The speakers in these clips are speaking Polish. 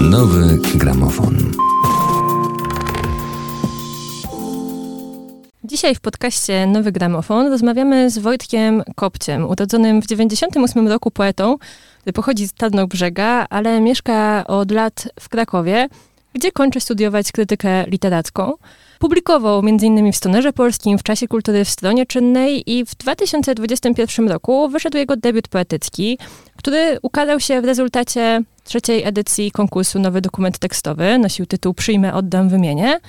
Nowy gramofon. Dzisiaj w podcaście Nowy Gramofon rozmawiamy z Wojtkiem Kopciem, urodzonym w 98 roku poetą, który pochodzi z Tarnobrzega, ale mieszka od lat w Krakowie, gdzie kończy studiować krytykę literacką. Publikował m.in. w Stonerze Polskim, w Czasie Kultury w Stronie Czynnej i w 2021 roku wyszedł jego debiut poetycki, który ukazał się w rezultacie trzeciej edycji konkursu Nowy Dokument Tekstowy. Nosił tytuł Przyjmę, oddam, wymienię.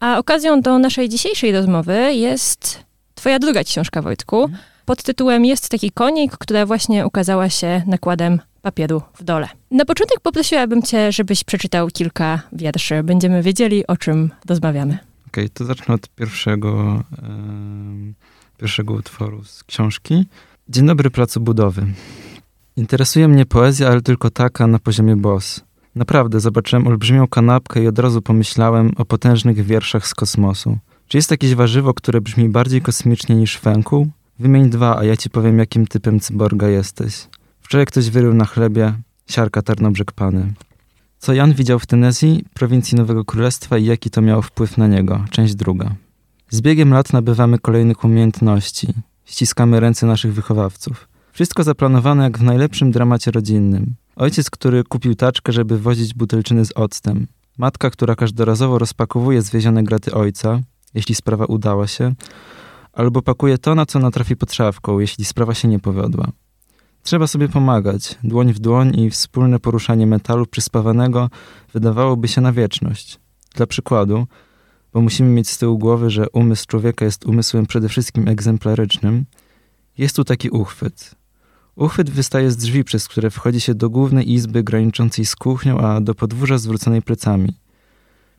A okazją do naszej dzisiejszej rozmowy jest twoja druga książka, Wojtku, pod tytułem Jest taki konik, która właśnie ukazała się nakładem papieru w dole. Na początek poprosiłabym cię, żebyś przeczytał kilka wierszy. Będziemy wiedzieli, o czym rozmawiamy. Okej, okay, to zacznę od pierwszego, e, pierwszego utworu z książki. Dzień dobry, placu budowy. Interesuje mnie poezja, ale tylko taka na poziomie boss. Naprawdę, zobaczyłem olbrzymią kanapkę i od razu pomyślałem o potężnych wierszach z kosmosu. Czy jest jakieś warzywo, które brzmi bardziej kosmicznie niż wękuł? Wymień dwa, a ja ci powiem, jakim typem cyborga jesteś. Wczoraj ktoś wyrył na chlebie siarka Tarnobrzeg Pany. Co Jan widział w Tenezji, prowincji Nowego Królestwa i jaki to miało wpływ na niego. Część druga. Z biegiem lat nabywamy kolejnych umiejętności. Ściskamy ręce naszych wychowawców. Wszystko zaplanowane jak w najlepszym dramacie rodzinnym. Ojciec, który kupił taczkę, żeby wozić butelczyny z octem. Matka, która każdorazowo rozpakowuje zwiezione graty ojca, jeśli sprawa udała się, albo pakuje to, na co natrafi pod szafką, jeśli sprawa się nie powiodła. Trzeba sobie pomagać, dłoń w dłoń i wspólne poruszanie metalu przyspawanego wydawałoby się na wieczność. Dla przykładu, bo musimy mieć z tyłu głowy, że umysł człowieka jest umysłem przede wszystkim egzemplarycznym, jest tu taki uchwyt. Uchwyt wystaje z drzwi, przez które wchodzi się do głównej izby graniczącej z kuchnią, a do podwórza zwróconej plecami.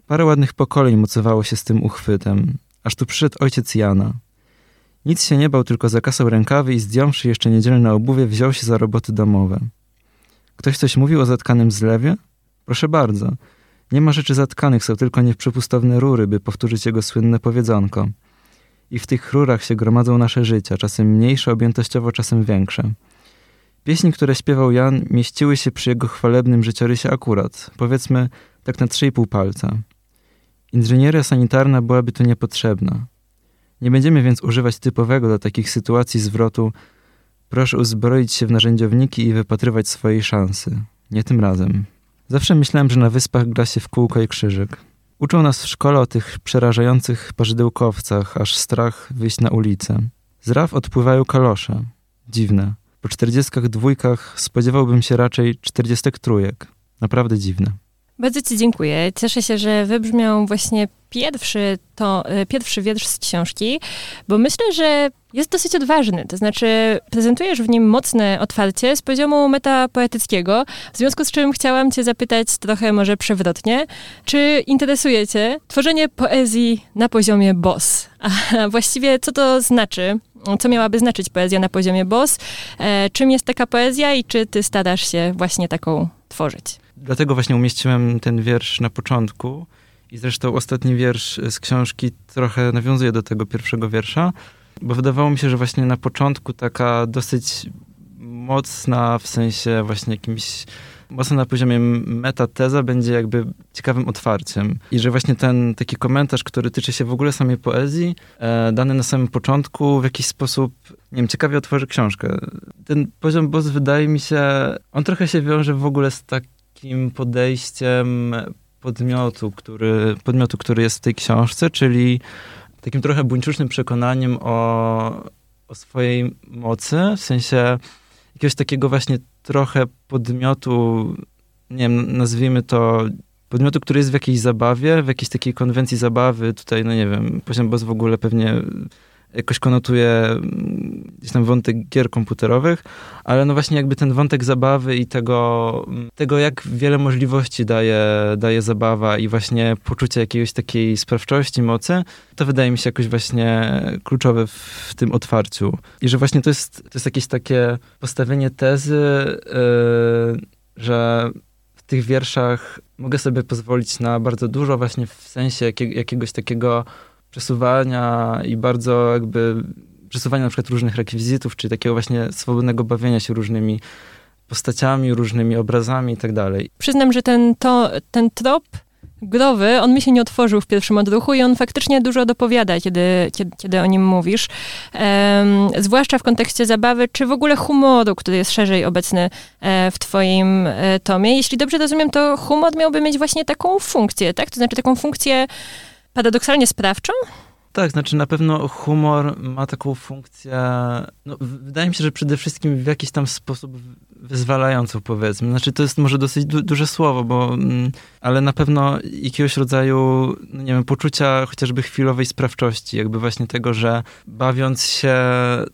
Parę ładnych pokoleń mocowało się z tym uchwytem, aż tu przyszedł ojciec Jana. Nic się nie bał, tylko zakasał rękawy i zdjąwszy jeszcze niedzielne obuwie, wziął się za roboty domowe. Ktoś coś mówił o zatkanym zlewie? Proszę bardzo. Nie ma rzeczy zatkanych, są tylko nieprzepustowne rury, by powtórzyć jego słynne powiedzonko. I w tych rurach się gromadzą nasze życia, czasem mniejsze objętościowo, czasem większe. Pieśni, które śpiewał Jan, mieściły się przy jego chwalebnym życiorysie akurat, powiedzmy tak na 3,5 palca. Inżynieria sanitarna byłaby tu niepotrzebna. Nie będziemy więc używać typowego dla takich sytuacji zwrotu proszę uzbroić się w narzędziowniki i wypatrywać swojej szansy. Nie tym razem. Zawsze myślałem, że na wyspach gra się w kółko i krzyżyk. Uczą nas w szkole o tych przerażających parzydełkowcach, aż strach wyjść na ulicę. Z raf odpływają kalosze. Dziwne. Po czterdziestkach dwójkach spodziewałbym się raczej czterdziestek trójek. Naprawdę dziwne. Bardzo Ci dziękuję. Cieszę się, że wybrzmiał właśnie pierwszy, to, e, pierwszy wiersz z książki, bo myślę, że jest dosyć odważny. To znaczy, prezentujesz w nim mocne otwarcie z poziomu metapoetyckiego, w związku z czym chciałam Cię zapytać trochę może przewrotnie, czy interesuje Cię tworzenie poezji na poziomie boss? A właściwie co to znaczy? Co miałaby znaczyć poezja na poziomie boss? E, czym jest taka poezja i czy Ty starasz się właśnie taką tworzyć? Dlatego właśnie umieściłem ten wiersz na początku. I zresztą ostatni wiersz z książki trochę nawiązuje do tego pierwszego wiersza, bo wydawało mi się, że właśnie na początku taka dosyć mocna, w sensie właśnie jakimś mocno na poziomie metateza będzie jakby ciekawym otwarciem. I że właśnie ten taki komentarz, który tyczy się w ogóle samej poezji, e, dany na samym początku w jakiś sposób, nie wiem, ciekawie otworzy książkę. Ten poziom boss wydaje mi się, on trochę się wiąże w ogóle z tak takim podejściem podmiotu, który, podmiotu, który jest w tej książce, czyli takim trochę buńczucznym przekonaniem o, o swojej mocy, w sensie jakiegoś takiego właśnie trochę podmiotu, nie wiem, nazwijmy to podmiotu, który jest w jakiejś zabawie, w jakiejś takiej konwencji zabawy, tutaj, no nie wiem, poziom boss w ogóle pewnie jakoś konotuje mm, gdzieś tam wątek gier komputerowych, ale no właśnie jakby ten wątek zabawy i tego, mm, tego jak wiele możliwości daje, daje zabawa i właśnie poczucie jakiejś takiej sprawczości, mocy, to wydaje mi się jakoś właśnie kluczowe w, tym otwarciu. I że właśnie to jest, to jest jakieś takie postawienie tezy, yy, że w tych wierszach mogę sobie pozwolić na bardzo dużo właśnie w sensie jakiego, jakiegoś takiego przesuwania i bardzo jakby przesuwania na przykład różnych rekwizytów, czy takiego właśnie swobodnego bawienia się różnymi postaciami, różnymi obrazami i tak dalej. Przyznam, że ten, to, ten trop growy, on mi się nie otworzył w pierwszym odruchu i on faktycznie dużo dopowiada, kiedy, kiedy, kiedy o nim mówisz. Um, zwłaszcza w kontekście zabawy, czy w ogóle humoru, który jest szerzej obecny e, w twoim e, tomie. Jeśli dobrze rozumiem, to humor miałby mieć właśnie taką funkcję, tak? To znaczy taką funkcję paradoksalnie sprawczą? Tak, znaczy na pewno humor ma taką funkcję, no, wydaje mi się, że przede wszystkim w jakiś tam sposób wyzwalającą, powiedzmy. Znaczy to jest może dosyć du duże słowo, bo, mm, ale na pewno jakiegoś rodzaju, no nie wiem, poczucia chociażby chwilowej sprawczości, jakby właśnie tego, że bawiąc się,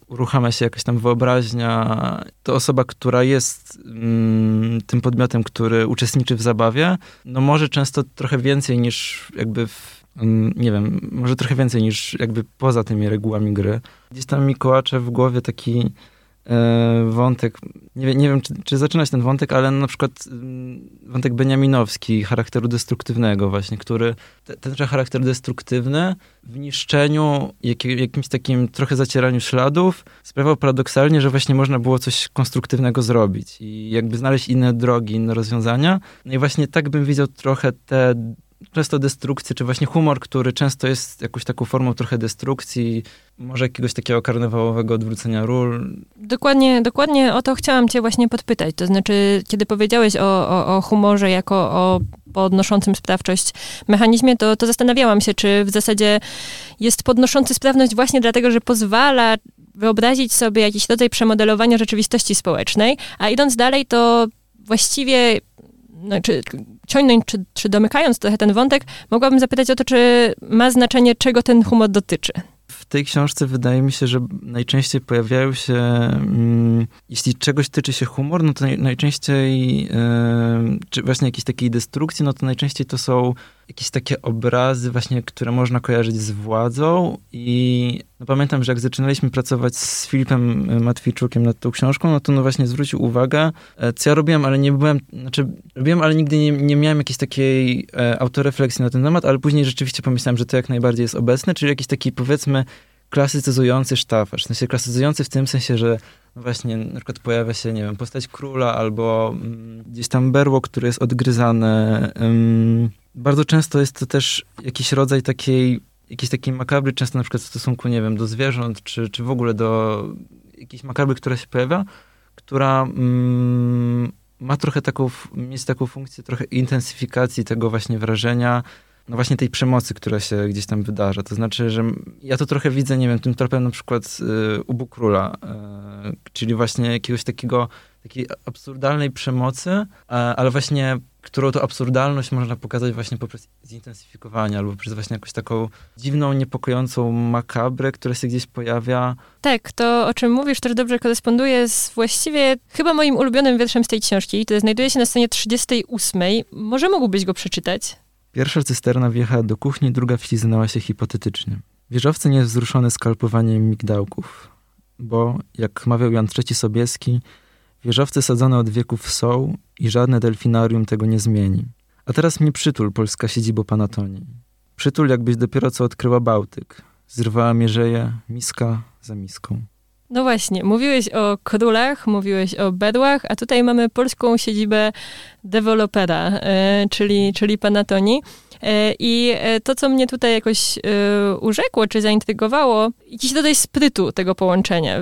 uruchamia się jakaś tam wyobraźnia, to osoba, która jest mm, tym podmiotem, który uczestniczy w zabawie, no może często trochę więcej niż jakby w nie wiem, może trochę więcej niż jakby poza tymi regułami gry. Gdzieś tam mi kołacze w głowie taki e, wątek, nie, nie wiem, czy, czy zaczynać ten wątek, ale na przykład mm, wątek beniaminowski, charakteru destruktywnego właśnie, który, te, ten charakter destruktywny w niszczeniu, jak, jakimś takim trochę zacieraniu śladów, sprawiał paradoksalnie, że właśnie można było coś konstruktywnego zrobić i jakby znaleźć inne drogi, inne rozwiązania. No i właśnie tak bym widział trochę te często destrukcję, czy właśnie humor, który często jest jakąś taką formą trochę destrukcji, może jakiegoś takiego karnawałowego odwrócenia ról. Dokładnie, dokładnie o to chciałam cię właśnie podpytać. To znaczy, kiedy powiedziałeś o, o, o humorze jako o podnoszącym sprawczość mechanizmie, to, to zastanawiałam się, czy w zasadzie jest podnoszący sprawność właśnie dlatego, że pozwala wyobrazić sobie jakiś rodzaj przemodelowania rzeczywistości społecznej, a idąc dalej, to właściwie no, czy ciągnąć, czy, czy domykając trochę ten wątek, mogłabym zapytać o to, czy ma znaczenie, czego ten humor dotyczy. W tej książce wydaje mi się, że najczęściej pojawiają się, mm, jeśli czegoś tyczy się humor, no to naj, najczęściej, yy, czy właśnie jakiejś takiej destrukcji, no to najczęściej to są jakieś takie obrazy właśnie, które można kojarzyć z władzą i no pamiętam, że jak zaczynaliśmy pracować z Filipem e, Matwijczukiem nad tą książką, no to no właśnie zwrócił uwagę, e, co ja robiłem, ale nie byłem, znaczy robiłem, ale nigdy nie, nie miałem jakiejś takiej e, autorefleksji na ten temat, ale później rzeczywiście pomyślałem, że to jak najbardziej jest obecne, czyli jakiś taki powiedzmy klasycyzujący sztafaż, w sensie klasycyzujący w tym sensie, że no właśnie na przykład pojawia się, nie wiem, postać króla albo mm, gdzieś tam berło, które jest odgryzane, bardzo często jest to też jakiś rodzaj takiej, jakiejś takiej makabry, często na przykład w stosunku, nie wiem, do zwierząt, czy, czy w ogóle do jakiejś makabry, która się pojawia, która mm, ma trochę taką, mieć taką funkcję trochę intensyfikacji tego właśnie wrażenia, no właśnie tej przemocy, która się gdzieś tam wydarza. To znaczy, że ja to trochę widzę, nie wiem, tym tropem na przykład y, u Króla, y, czyli właśnie jakiegoś takiego, takiej absurdalnej przemocy, y, ale właśnie którą to absurdalność można pokazać właśnie poprzez zintensyfikowanie albo przez właśnie jakąś taką dziwną, niepokojącą makabrę, która się gdzieś pojawia. Tak, to o czym mówisz też dobrze koresponduje z właściwie chyba moim ulubionym wierszem z tej książki, który znajduje się na stronie 38. Może mógłbyś go przeczytać? Pierwsza cysterna wjechała do kuchni, druga wśliznęła się hipotetycznie. Wieżowcy nie jest wzruszony skalpowaniem migdałków, bo, jak mawiał Jan III Sobieski, Wieżowce sadzone od wieków są i żadne delfinarium tego nie zmieni. A teraz mnie przytul, polska siedzibo Panatonii. Przytul, jakbyś dopiero co odkryła Bałtyk. Zrywała mierzeje, miska za miską. No właśnie, mówiłeś o królach, mówiłeś o bedłach, a tutaj mamy polską siedzibę dewelopera, e, czyli, czyli Panatonii. E, I e, to, co mnie tutaj jakoś urzekło, czy zaintrygowało, jakiś rodzaj sprytu tego połączenia.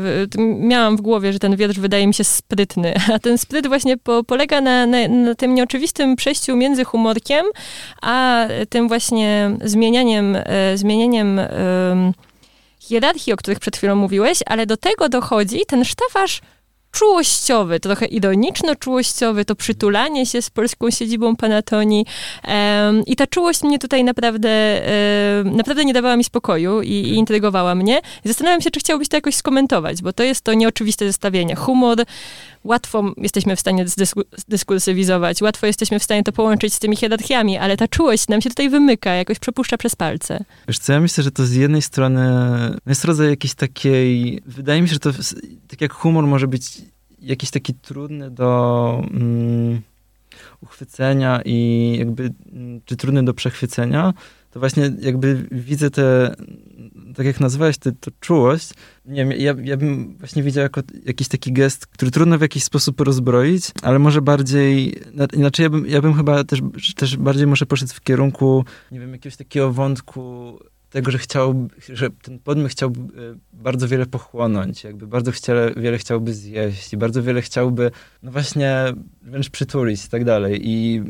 Miałam w głowie, że ten wiersz wydaje mi się sprytny, a ten spryt właśnie po, polega na, na, na, tym nieoczywistym przejściu między humorkiem, a tym właśnie zmienianiem, zmienianiem hierarchii, o których przed chwilą mówiłeś, ale do tego dochodzi ten sztafasz czułościowy, trochę ironiczno-czułościowy, to przytulanie się z polską siedzibą Panatonii um, i ta czułość mnie tutaj naprawdę, um, naprawdę nie dawała mi spokoju i, i intrygowała mnie. Zastanawiam się, czy chciałbyś to jakoś skomentować, bo to jest to nieoczywiste zestawienie. Humor, łatwo jesteśmy w stanie zdyskursywizować, łatwo jesteśmy w stanie to połączyć z tymi hierarchiami, ale ta czułość nam się tutaj wymyka, jakoś przepuszcza przez palce. Wiesz co, ja myślę, że to z jednej strony jest rodzaj jakiejś takiej, wydaje mi się, że to tak jak humor może być jakiś taki trudny do mm, uchwycenia i jakby, mm, czy trudny do przechwycenia, to właśnie jakby widzę te tak jak nazwałeś to czułość, nie wiem, ja, ja bym właśnie widział jako jakiś taki gest, który trudno w jakiś sposób rozbroić, ale może bardziej, inaczej ja bym, ja bym chyba też, też bardziej może poszedł w kierunku, nie wiem, jakiegoś takiego wątku tego, że chciał, że ten podmiot chciał bardzo wiele pochłonąć, jakby bardzo chciele, wiele chciałby zjeść i bardzo wiele chciałby, no właśnie, wręcz przytulić i tak dalej. I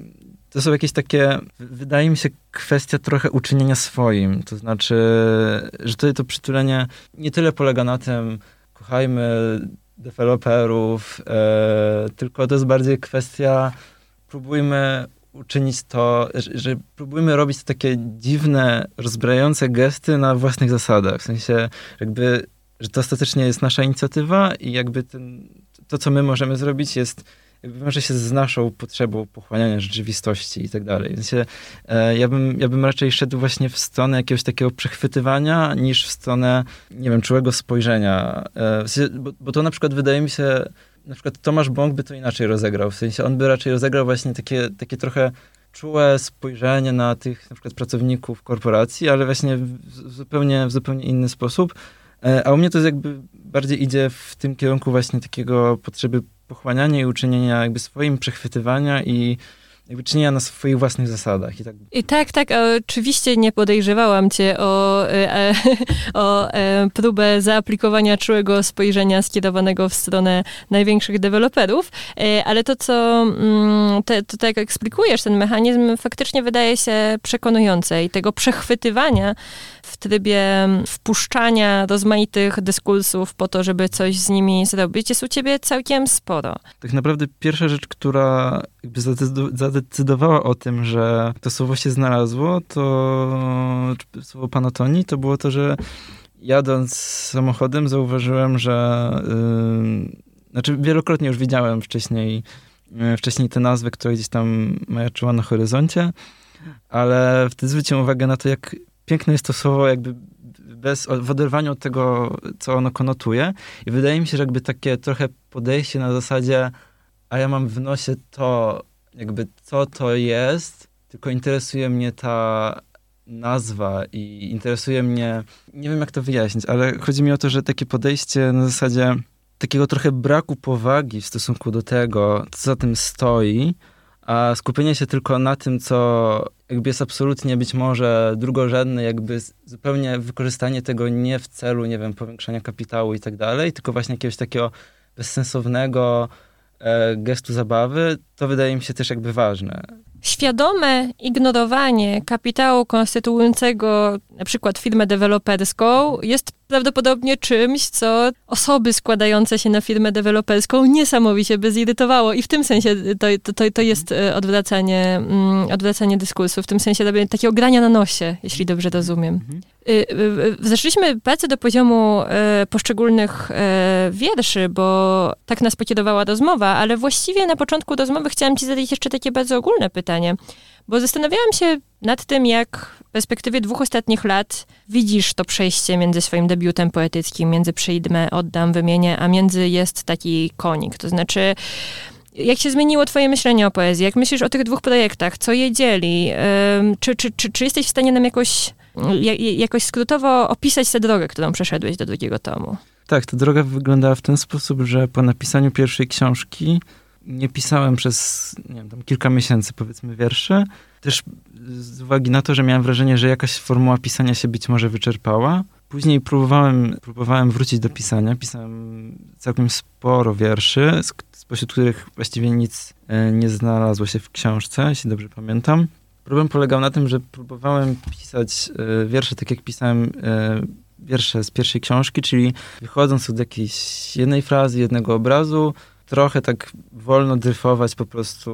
to są jakieś takie, wydaje mi się, kwestia trochę uczynienia swoim. To znaczy, że tutaj to przytulenie nie tyle polega na tym, kochajmy deweloperów, e, tylko to jest bardziej kwestia, próbujmy uczynić to, że, że próbujmy robić takie dziwne, rozbrajające gesty na własnych zasadach. W sensie, jakby, że to ostatecznie jest nasza inicjatywa i jakby ten, to, co my możemy zrobić, jest wiąże się z naszą potrzebą pochłaniania rzeczywistości i tak dalej. Więc e, ja, bym, ja bym raczej szedł właśnie w stronę jakiegoś takiego przechwytywania, niż w stronę, nie wiem, czułego spojrzenia. E, bo, bo to na przykład wydaje mi się, na przykład Tomasz Bąk by to inaczej rozegrał. W sensie on by raczej rozegrał właśnie takie, takie trochę czułe spojrzenie na tych na przykład pracowników korporacji, ale właśnie w zupełnie, w zupełnie inny sposób. E, a u mnie to jakby bardziej idzie w tym kierunku właśnie takiego potrzeby pochłaniania i uczynienia jakby swoim przechwytywania i jakby czynienia na swoich własnych zasadach. I tak, I tak, tak oczywiście nie podejrzewałam cię o, e, e o e, próbę zaaplikowania czułego spojrzenia skierowanego w stronę największych deweloperów, e, ale to, co mm, te, to, tak jak eksplikujesz, ten mechanizm faktycznie wydaje się przekonujący i tego przechwytywania w trybie wpuszczania rozmaitych dyskursów po to, żeby coś z nimi zrobić, jest u ciebie całkiem sporo. Tak naprawdę pierwsza rzecz, która jakby zadecydowała o tym, że to słowo się znalazło, to słowo panotonii, to było to, że jadąc samochodem zauważyłem, że yy, znaczy wielokrotnie już widziałem wcześniej, yy, wcześniej te nazwy, które gdzieś tam majaczyła na horyzoncie, ale wtedy zwróciłem uwagę na to, jak piękne jest to słowo jakby bez, w oderwaniu od tego, co ono konotuje. I wydaje mi się, że jakby takie trochę podejście na zasadzie, a ja mam w nosie to, jakby co to jest, tylko interesuje mnie ta nazwa i interesuje mnie, nie wiem jak to wyjaśnić, ale chodzi mi o to, że takie podejście na zasadzie takiego trochę braku powagi w stosunku do tego, co za tym stoi, a skupienie się tylko na tym, co jakby jest absolutnie być może drugorzędne, jakby zupełnie wykorzystanie tego nie w celu, nie wiem, powiększania kapitału i tak dalej, tylko właśnie jakiegoś takiego bezsensownego gestu zabawy, to wydaje mi się też jakby ważne. Świadome ignorowanie kapitału konstytuującego na przykład firmę deweloperską jest prawdopodobnie czymś, co osoby składające się na firmę deweloperską niesamowicie by zirytowało. I w tym sensie to, to, to jest e, odwracanie, mm, odwracanie dyskursu, w tym sensie takiego grania na nosie, jeśli dobrze rozumiem. Mhm. Y, y, y, zeszliśmy pracę do poziomu e, poszczególnych e, wierszy, bo tak nas pokierowała rozmowa, ale właściwie na początku rozmowy chciałam ci zadać jeszcze takie bardzo ogólne pytanie, bo zastanawiałam się nad tym, jak perspektywie dwóch ostatnich lat widzisz to przejście między swoim debiutem poetyckim, między przyjdę, oddam, wymienię, a między jest taki konik. To znaczy, jak się zmieniło twoje myślenie o poezji? Jak myślisz o tych dwóch projektach? Co je dzieli? Czy, czy, czy, czy jesteś w stanie nam jakoś, jakoś skrótowo opisać tę drogę, którą przeszedłeś do drugiego tomu? Tak, ta droga wyglądała w ten sposób, że po napisaniu pierwszej książki nie pisałem przez nie wiem, kilka miesięcy, powiedzmy, wiersze. Też z uwagi na to, że miałem wrażenie, że jakaś formuła pisania się być może wyczerpała. Później próbowałem, próbowałem wrócić do pisania. Pisałem całkiem sporo wierszy, spośród których właściwie nic e, nie znalazło się w książce, jeśli dobrze pamiętam. Problem polegał na tym, że próbowałem pisać e, wiersze tak, jak pisałem e, wiersze z pierwszej książki, czyli wychodząc od jakiejś jednej frazy, jednego obrazu, trochę tak wolno dryfować po prostu.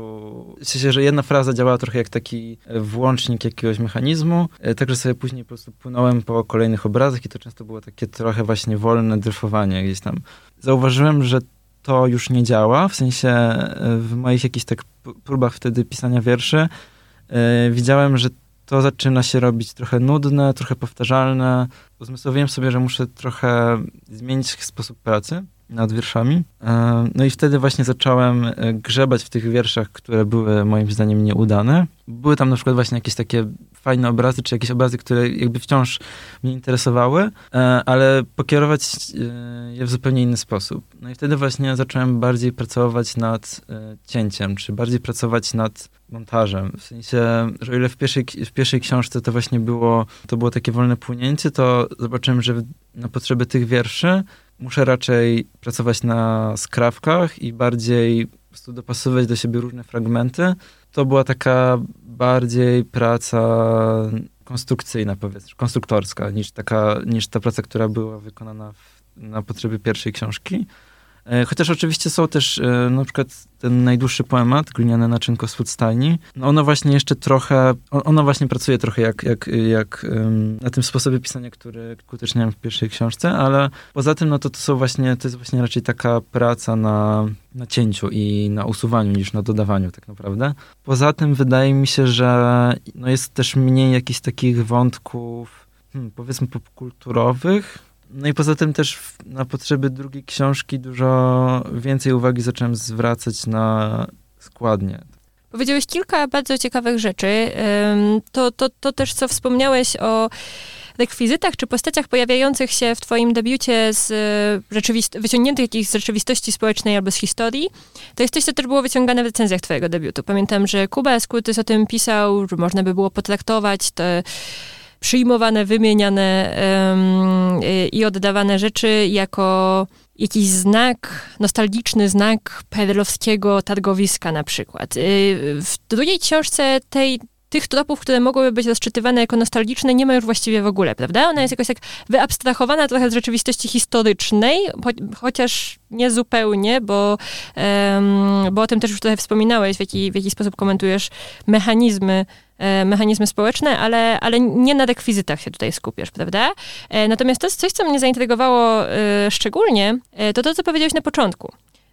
W sensie, że jedna fraza działała trochę jak taki włącznik jakiegoś mechanizmu, e, także sobie później po prostu płynąłem po kolejnych obrazach i to często było takie trochę właśnie wolne dryfowanie gdzieś tam. Zauważyłem, że to już nie działa, w sensie e, w moich jakichś tak próbach wtedy pisania wierszy widziałem, że to zaczyna się robić trochę nudne, trochę powtarzalne. Uzmysłowiłem sobie, że muszę trochę zmienić sposób pracy nad wierszami. E, no i wtedy właśnie zacząłem e, grzebać w tych wierszach, które były moim zdaniem nieudane. Były tam na przykład właśnie jakieś takie fajne obrazy, czy jakieś obrazy, które jakby wciąż mnie interesowały, e, ale pokierować je w zupełnie inny sposób. No i wtedy właśnie zacząłem bardziej pracować nad cięciem, czy bardziej pracować nad montażem. W sensie, że o ile w pierwszej, w pierwszej książce to właśnie było, to było takie wolne płynięcie, to zobaczyłem, że na potrzeby tych wierszy muszę raczej pracować na skrawkach i bardziej po prostu dopasowywać do siebie różne fragmenty. To była taka bardziej praca konstrukcyjna, powiedzmy, konstruktorska, niż, taka, niż ta praca, która była wykonana w, na potrzeby pierwszej książki. E, chociaż oczywiście są też e, na przykład ten najdłuższy poemat, Gliniane naczynko z stajni. No ono właśnie jeszcze trochę, ono właśnie pracuje trochę jak, jak, jak na tym sposobie pisania, który uskuteczniałem w pierwszej książce, ale poza tym no to, to są właśnie, to jest właśnie raczej taka praca na, na cięciu i na usuwaniu niż na dodawaniu tak naprawdę. Poza tym wydaje mi się, że no jest też mniej jakichś takich wątków hmm, powiedzmy popkulturowych, no i poza tym też na potrzeby drugiej książki dużo więcej uwagi zacząłem zwracać na składnie. Powiedziałeś kilka bardzo ciekawych rzeczy. To, to, to też, co wspomniałeś o rekwizytach czy postaciach pojawiających się w twoim debiucie z rzeczywist- wyciągniętych jakichś z rzeczywistości społecznej albo z historii, to jest coś, co też było wyciągane w recenzjach twojego debiutu. Pamiętam, że Kuba Skutys o tym pisał, że można by było potraktować te przyjmowane, wymieniane i oddawane rzeczy jako jakiś znak, nostalgiczny znak perlowskiego targowiska na przykład. Y, w drugiej książce tej tych tropów, które mogłyby być rozczytywane jako nostalgiczne, nie ma już właściwie w ogóle, prawda? Ona jest jakoś tak wyabstrahowana trochę z rzeczywistości historycznej, chociaż nie zupełnie, bo, um, bo o tym też już trochę wspominałeś, w jaki, w jaki sposób komentujesz mechanizmy mechanizmy społeczne, ale, ale nie na rekwizytach się tutaj skupiasz, prawda? E, natomiast to jest coś, co mnie zaintrygowało e, szczególnie, to to, co powiedziałeś na początku,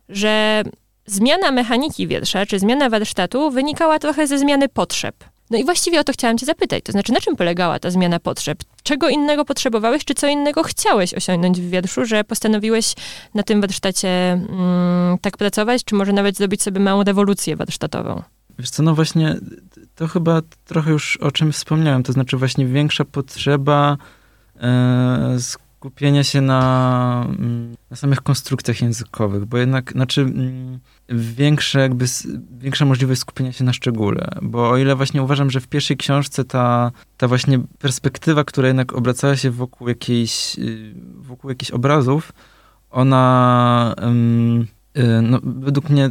że zmiana mechaniki wiersza, czy zmiana warsztatu wynikała trochę ze zmiany potrzeb. No i właściwie o to chciałam cię zapytać, to znaczy na czym polegała ta zmiana potrzeb? Czego innego potrzebowałeś, czy co innego chciałeś osiągnąć w wierszu, że postanowiłeś na tym warsztacie mm, tak pracować, czy może nawet zrobić sobie małą rewolucję warsztatową? Wiesz co, no właśnie to chyba trochę już o czym wspomniałem, to znaczy właśnie większa potrzeba e, skupienia się na, mm, na samych konstrukcjach językowych, bo jednak, znaczy mm, większe jakby, większa możliwość skupienia się na szczególe, bo o ile właśnie uważam, że w pierwszej książce ta, ta właśnie perspektywa, która jednak obracała się wokół jakiejś, y, wokół jakichś obrazów, ona y, no, według mnie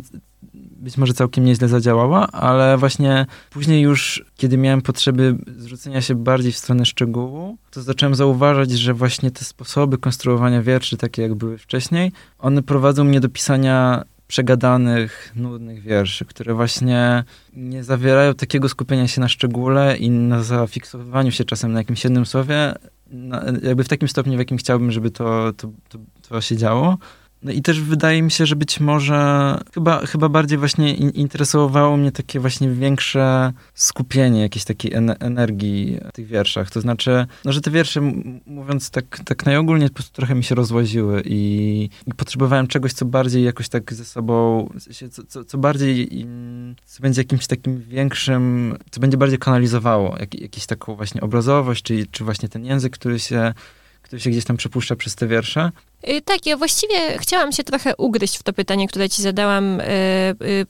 być może całkiem nieźle zadziałała, ale właśnie później już, kiedy miałem potrzeby zwrócenia się bardziej w stronę szczegółu, to zacząłem zauważać, że właśnie te sposoby konstruowania wierszy, takie jak były wcześniej, one prowadzą mnie do pisania przegadanych, nudnych wierszy, które właśnie nie zawierają takiego skupienia się na szczególe i na zafiksowaniu się czasem na jakimś jednym słowie, na, jakby w takim stopniu, w jakim chciałbym, żeby to, to, to, to się działo. No i też wydaje mi się, że być może chyba, chyba bardziej właśnie interesowało mnie takie właśnie większe skupienie jakiejś takiej energii w tych wierszach. To znaczy, no, że te wiersze, mówiąc tak, tak najogólniej, po prostu trochę mi się rozłaziły i, i potrzebowałem czegoś, co bardziej jakoś tak ze sobą, co, co, co bardziej, co będzie jakimś takim większym, co będzie bardziej kanalizowało jak, jakąś taką właśnie obrazowość, czy, czy właśnie ten język, który się który się gdzieś tam przepuszcza przez te wiersze. Y, tak, ja właściwie chciałam się trochę ugryźć w to pytanie, które ci zadałam y,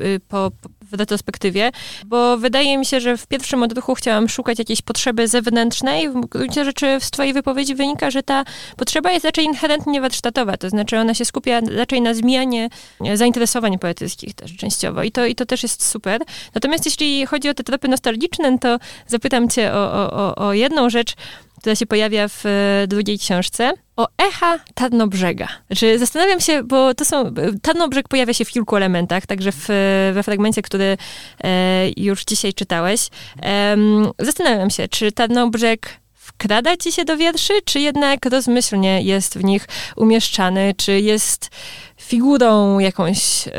y, po, w retrospektywie, bo wydaje mi się, że w pierwszym odruchu chciałam szukać jakiejś potrzeby zewnętrznej. W gruncie rzeczy z twojej wypowiedzi wynika, że ta potrzeba jest raczej inherentnie warsztatowa, to znaczy ona się skupia raczej na zmianie zainteresowań poetyckich też częściowo i to, i to też jest super. Natomiast jeśli chodzi o te tropy nostalgiczne, to zapytam cię o, o, o jedną rzecz, która się pojawia w e, drugiej książce, o echa Tarnobrzega. Znaczy, zastanawiam się, bo to są, Tarnobrzeg pojawia się w kilku elementach, także w, we fragmencie, który e, już dzisiaj czytałeś. E, zastanawiam się, czy Tarnobrzeg wkrada ci się do wierszy, czy jednak rozmyślnie jest w nich umieszczany, czy jest figurą jakąś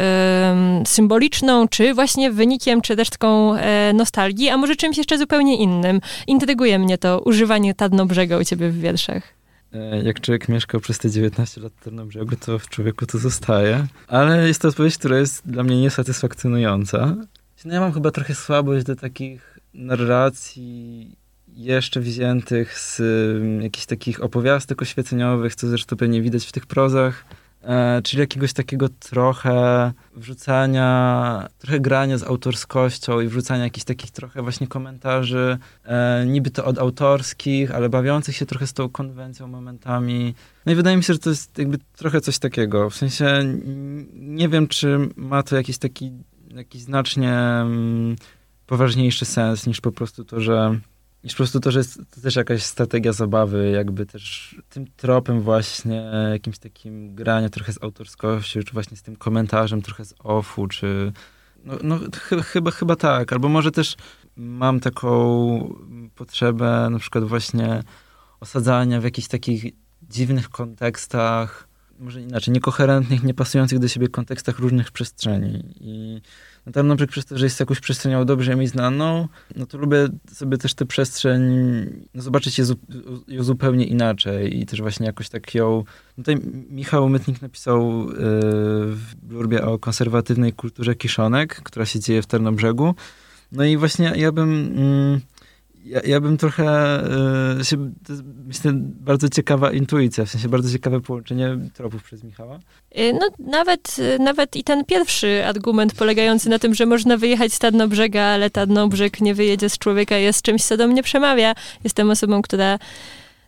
symboliczną, czy właśnie wynikiem, czy resztką e, nostalgii, a może czymś jeszcze zupełnie innym. Intryguje mnie to używanie Tadnobrzega u ciebie w wierszach. e, jak człowiek mieszkał przez te 19 lat w Tarnobrzegu, to w człowieku to zostaje. Ale jest to odpowiedź, która jest dla mnie niesatysfakcjonująca. No ja mam chyba trochę słabość do takich narracji jeszcze wziętych z jakichś takich opowiastek oświeceniowych, co zresztą pewnie widać w tych prozach, czyli jakiegoś takiego trochę wrzucania, trochę grania z autorskością i wrzucania jakichś takich trochę właśnie komentarzy, e, niby to od autorskich, ale bawiących się trochę z tą konwencją momentami. No i wydaje mi się, że to jest jakby trochę coś takiego. W sensie nie wiem, czy ma to jakiś taki, jakiś znacznie mm, poważniejszy sens niż po prostu to, że niż po prostu to, że jest to też jakaś strategia zabawy, jakby też tym tropem właśnie, jakimś takim grania trochę z autorskością, czy właśnie z tym komentarzem trochę z offu, czy no, no ch chyba, chyba tak, albo może też mam taką potrzebę na przykład właśnie osadzania w jakichś takich dziwnych kontekstach, może inaczej, niekoherentnych, niepasujących do siebie kontekstach różnych przestrzeni i na przykład przez to, że jest jakąś przestrzenią dobrze mi znaną, no to lubię sobie też tę przestrzeń no zobaczyć ją zupełnie inaczej i też właśnie jakoś tak ją... No tutaj Michał Mytnik napisał yy, w blurbie o konserwatywnej kulturze kiszonek, która się dzieje w Tarnobrzegu. No i właśnie ja bym... Yy, ja, ja bym trochę, e, się, to jest, myślę, bardzo ciekawa intuicja, w sensie bardzo ciekawe połączenie tropów przez Michała. E, no nawet, e, nawet i ten pierwszy argument polegający na tym, że można wyjechać z Tarnobrzega, ale Tarnobrzeg nie wyjedzie z człowieka jest czymś, co do mnie przemawia. Jestem osobą, która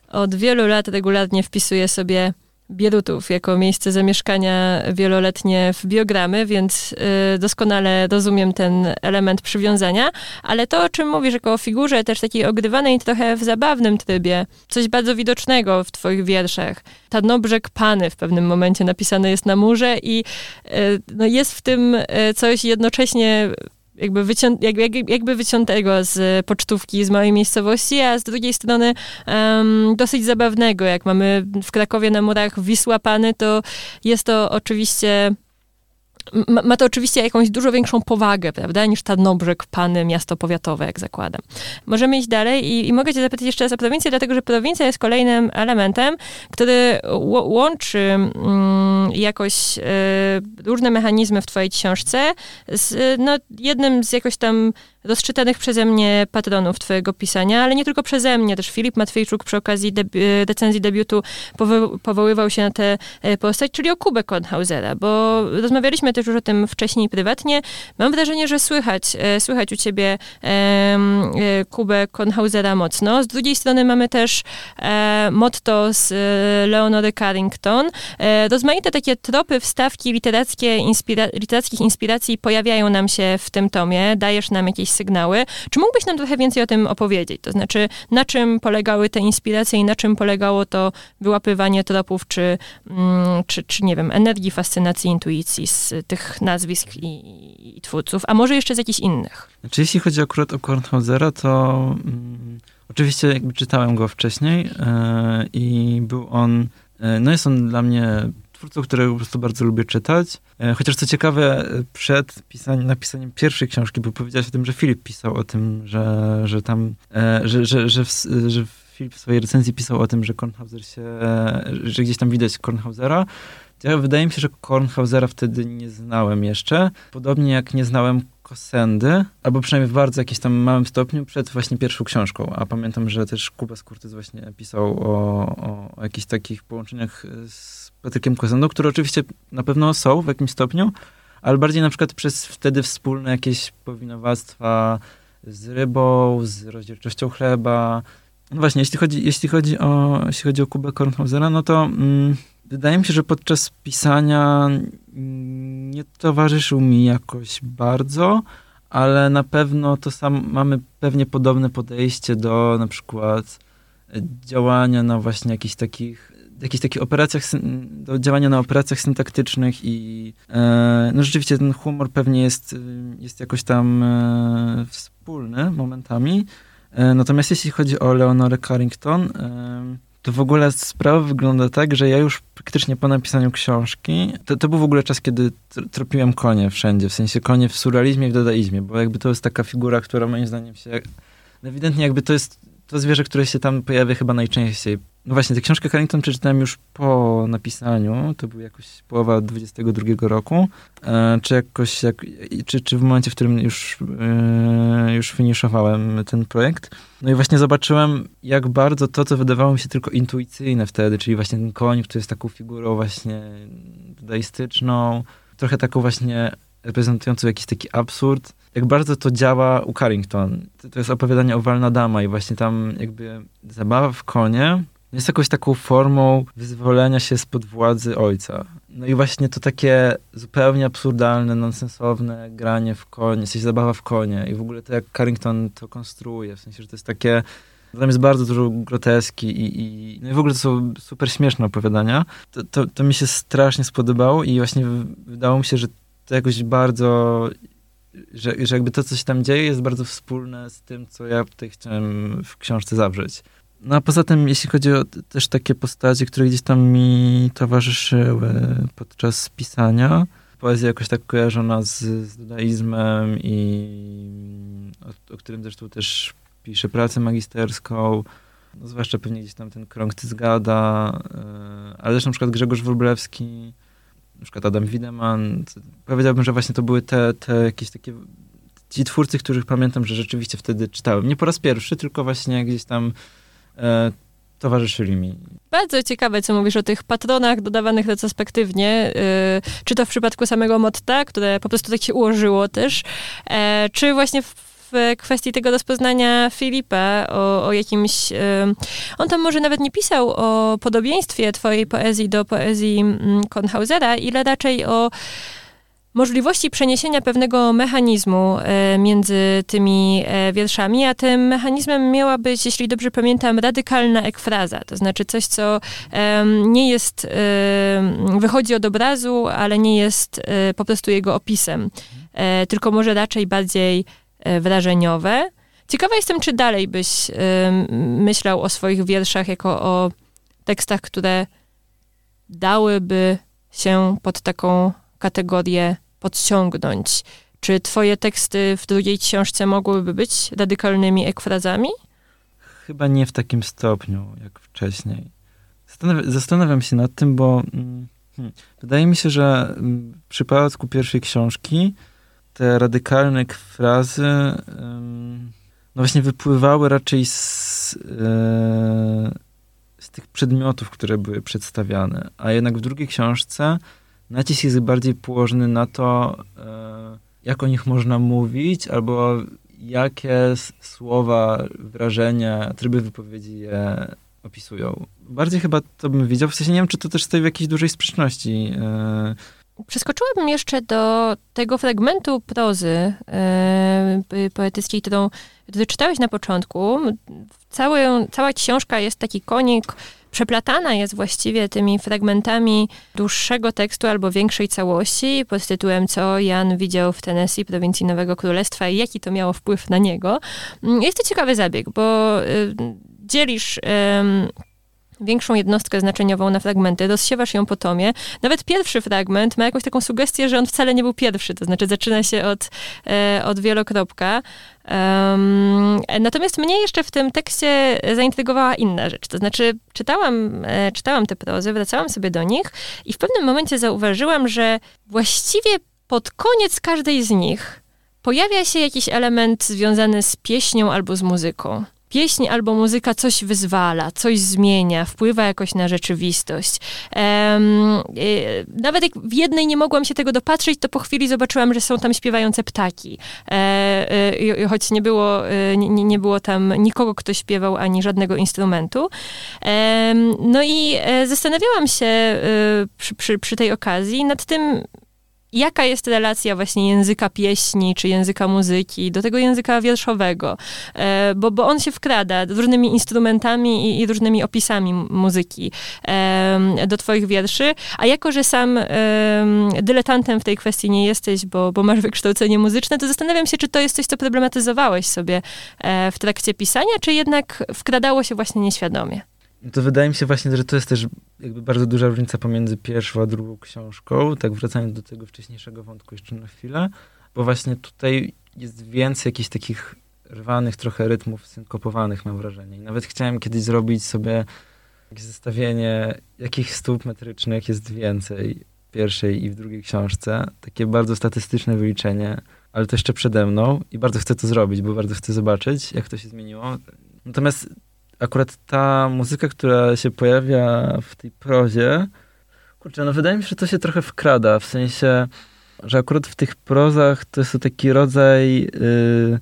od wielu lat regularnie wpisuje sobie Bierutów jako miejsce zamieszkania wieloletnie w biogramy, więc y, doskonale rozumiem ten element przywiązania, ale to, o czym mówisz jako o figurze też takiej ogrywanej trochę w zabawnym trybie, coś bardzo widocznego w twoich wierszach. Tarnobrzeg Pany w pewnym momencie napisane jest na murze i y, no, jest w tym y, coś jednocześnie jakby, wycią, jakby, jakby wyciątego z pocztówki z małej miejscowości, a z drugiej strony um, dosyć zabawnego. Jak mamy w Krakowie na murach Wisła Pany, to jest to oczywiście ma, ma, to oczywiście jakąś dużo większą powagę, prawda, niż Tarnobrzeg, Pany, miasto powiatowe, jak zakładam. Możemy iść dalej i, i mogę cię zapytać jeszcze raz o prowincję, dlatego że prowincja jest kolejnym elementem, który łączy mm, jakoś y, różne mechanizmy w twojej książce z no, jednym z jakoś tam rozczytanych przeze mnie patronów twojego pisania, ale nie tylko przeze mnie, też Filip Matwiejczuk przy okazji debi recenzji debiutu powo powoływał się na tę e, postać, czyli o Kubę Kornhausera, bo rozmawialiśmy też już o tym wcześniej prywatnie. Mam wrażenie, że słychać, e, słychać u ciebie e, Kubę Kornhausera mocno. Z drugiej strony mamy też motto z Leonory Carrington. Rozmaite takie tropy, wstawki literackie, inspira literackich inspiracji pojawiają nam się w tym tomie. Dajesz nam jakieś jakieś sygnały. Czy mógłbyś nam trochę więcej o tym opowiedzieć? To znaczy, na czym polegały te inspiracje i na czym polegało to wyłapywanie tropów, czy, mm, czy, czy nie wiem, energii, fascynacji, intuicji z tych nazwisk i, i twórców, a może jeszcze z jakichś innych? Znaczy, jeśli chodzi akurat o Kornhausera, to mm, oczywiście jakby czytałem go wcześniej yy, i był on, yy, no jest on dla mnie twórców, którego po prostu bardzo lubię czytać. E, chociaż co ciekawe, przed pisaniem, napisaniem pierwszej książki, bo powiedziałeś o tym, że Filip pisał o tym, że, że tam, e, że, że, że, w, że Filip w swojej recenzji pisał o tym, że Kornhauser się, że gdzieś tam widać Kornhausera. Ja, wydaje mi się, że Kornhausera wtedy nie znałem jeszcze. Podobnie jak nie znałem Kosendy, albo przynajmniej w bardzo jakimś tam małym stopniu przed właśnie pierwszą książką. A pamiętam, że też Kuba Skurtys właśnie pisał o, o, o jakichś takich połączeniach z Patrykiem Kozendą, które oczywiście na pewno są w jakimś stopniu, ale bardziej na przykład przez wtedy wspólne jakieś powinowactwa z rybą, z rozdzielczością chleba. No właśnie, jeśli chodzi, jeśli chodzi, o, jeśli chodzi o Kubę Kornhausera, no to mm, wydaje mi się, że podczas pisania nie towarzyszył mi jakoś bardzo, ale na pewno to sam mamy pewnie podobne podejście do na przykład działania na właśnie jakichś takich jakichś takich operacjach, do działania na operacjach syntaktycznych i e, no rzeczywiście ten humor pewnie jest, jest jakoś tam e, wspólny momentami. E, natomiast jeśli chodzi o Leonorę Carrington, e, to w ogóle sprawa wygląda tak, że ja już praktycznie po napisaniu książki, to, to był w ogóle czas, kiedy tropiłem konie wszędzie, w sensie konie w surrealizmie i w dadaizmie, bo jakby to jest taka figura, która moim zdaniem się, ewidentnie jakby to jest to zwierzę, które się tam pojawia chyba najczęściej. No właśnie, tę książkę Carrington przeczytałem już po napisaniu, to był jakoś połowa 22 roku, e, czy jakoś, jak, czy, czy w momencie, w którym już, e, już finiszowałem ten projekt. No i właśnie zobaczyłem, jak bardzo to, co wydawało mi się tylko intuicyjne wtedy, czyli właśnie ten koń, który jest taką figurą właśnie dadaistyczną, trochę taką właśnie reprezentującą jakiś taki absurd, jak bardzo to działa u Carrington. To jest opowiadanie o Walna Dama i właśnie tam jakby zabawa w konie jest jakąś taką formą wyzwolenia się spod władzy ojca. No i właśnie to takie zupełnie absurdalne, nonsensowne granie w konie, coś zabawa w konie i w ogóle to jak Carrington to konstruuje, w sensie, że to jest takie tam jest bardzo dużo groteski i, i, no i w ogóle to są super śmieszne opowiadania. To, to, to mi się strasznie spodobało i właśnie wydało mi się, że to jakoś bardzo że, że jakby to, co się tam dzieje, jest bardzo wspólne z tym, co ja tutaj chciałem w książce zawrzeć. No a poza tym, jeśli chodzi o też takie postacie, które gdzieś tam mi towarzyszyły podczas pisania, poezja jakoś tak kojarzona z, z dudaizmem i o, o, którym zresztą też piszę pracę magisterską, no, zwłaszcza pewnie gdzieś tam ten krąg Tyzgada, yy, ale też na przykład Grzegorz Wróblewski, na przykład Adam Wiedemann. Powiedziałbym, że właśnie to były te, te jakieś takie ci twórcy, których pamiętam, że rzeczywiście wtedy czytałem. Nie po raz pierwszy, tylko właśnie gdzieś tam e, towarzyszyli mi. Bardzo ciekawe, co mówisz o tych patronach dodawanych retrospektywnie. Yy, czy to w przypadku samego Motta, które po prostu tak się ułożyło też, e, czy właśnie w w kwestii tego rozpoznania Filipa, o, o jakimś... On tam może nawet nie pisał o podobieństwie twojej poezji do poezji mm, Kornhausera, ile raczej o możliwości przeniesienia pewnego mechanizmu e, między tymi e, wierszami, a tym mechanizmem miała być, jeśli dobrze pamiętam, radykalna ekfraza, to znaczy coś, co nie jest, wychodzi od obrazu, ale nie jest e, po prostu jego opisem, tylko może raczej bardziej wrażeniowe. Ciekawa jestem, czy dalej byś myślał o swoich wierszach jako o tekstach, które dałyby się pod taką kategorię podciągnąć. Czy twoje teksty w drugiej książce mogłyby być radykalnymi ekfrazami? Chyba nie w takim stopniu, jak wcześniej. Zastanawiam, się nad tym, bo mm, hmm, wydaje mi się, że mm, w przypadku pierwszej książki te radykalne frazy no właśnie wypływały raczej z, e, z tych przedmiotów, które były przedstawiane. A jednak w drugiej książce nacisk jest bardziej położony na to, e, jak o nich można mówić, albo jakie słowa, wrażenia, tryby wypowiedzi je opisują. Bardziej chyba to bym widział, w sensie nie wiem, czy to też stoi w jakiejś dużej sprzeczności e, Przeskoczyłabym jeszcze do tego fragmentu prozy yy, poetyckiej, którą wyczytałeś na początku. Cały, cała książka jest taki konik, przeplatana jest właściwie tymi fragmentami dłuższego tekstu albo większej całości pod tytułem Co Jan widział w Tennessee, prowincji Nowego Królestwa i jaki to miało wpływ na niego. Mm, jest to ciekawy zabieg, bo yy, dzielisz... Yy, większą jednostkę znaczeniową na fragmenty, rozsiewasz ją po tomie. Nawet pierwszy fragment ma jakąś taką sugestię, że on wcale nie był pierwszy, to znaczy zaczyna się od, e, od wielokropka. Um, natomiast mnie jeszcze w tym tekście zaintrygowała inna rzecz. To znaczy, czytałam, e, czytałam te prozy, wracałam sobie do nich i w pewnym momencie zauważyłam, że właściwie pod koniec każdej z nich pojawia się jakiś element związany z pieśnią albo z muzyką pieśń albo muzyka coś wyzwala, coś zmienia, wpływa jakoś na rzeczywistość. Um, nawet jak w jednej nie mogłam się tego dopatrzeć, to po chwili zobaczyłam, że są tam śpiewające ptaki. E, e, choć nie było, nie, nie, było tam nikogo, kto śpiewał, ani żadnego instrumentu. no i zastanawiałam się przy, przy, przy tej okazji nad tym, jaka jest relacja właśnie języka pieśni czy języka muzyki do tego języka wierszowego, e, bo, bo on się wkrada różnymi instrumentami i, i różnymi opisami muzyki do twoich wierszy, a jako, że sam dyletantem w tej kwestii nie jesteś, bo, bo masz wykształcenie muzyczne, to zastanawiam się, czy to jest coś, co problematyzowałeś sobie e, w trakcie pisania, czy jednak wkradało się właśnie nieświadomie? To wydaje mi się właśnie, że to jest też jakby bardzo duża różnica pomiędzy pierwszą a drugą książką, tak wracając do tego wcześniejszego wątku jeszcze na chwilę, bo właśnie tutaj jest więcej jakichś takich rwanych trochę rytmów synkopowanych, mam wrażenie. I nawet chciałem kiedyś zrobić sobie jakieś zestawienie, jakich stóp metrycznych jest więcej w pierwszej i w drugiej książce. Takie bardzo statystyczne wyliczenie, ale to jeszcze przede mną i bardzo chcę to zrobić, bo bardzo chcę zobaczyć, jak to się zmieniło. Natomiast akurat ta muzyka, która się pojawia w tej prozie, kurczę, no wydaje mi się, że to się trochę wkrada, w sensie, że akurat w tych prozach to jest to taki rodzaj yy,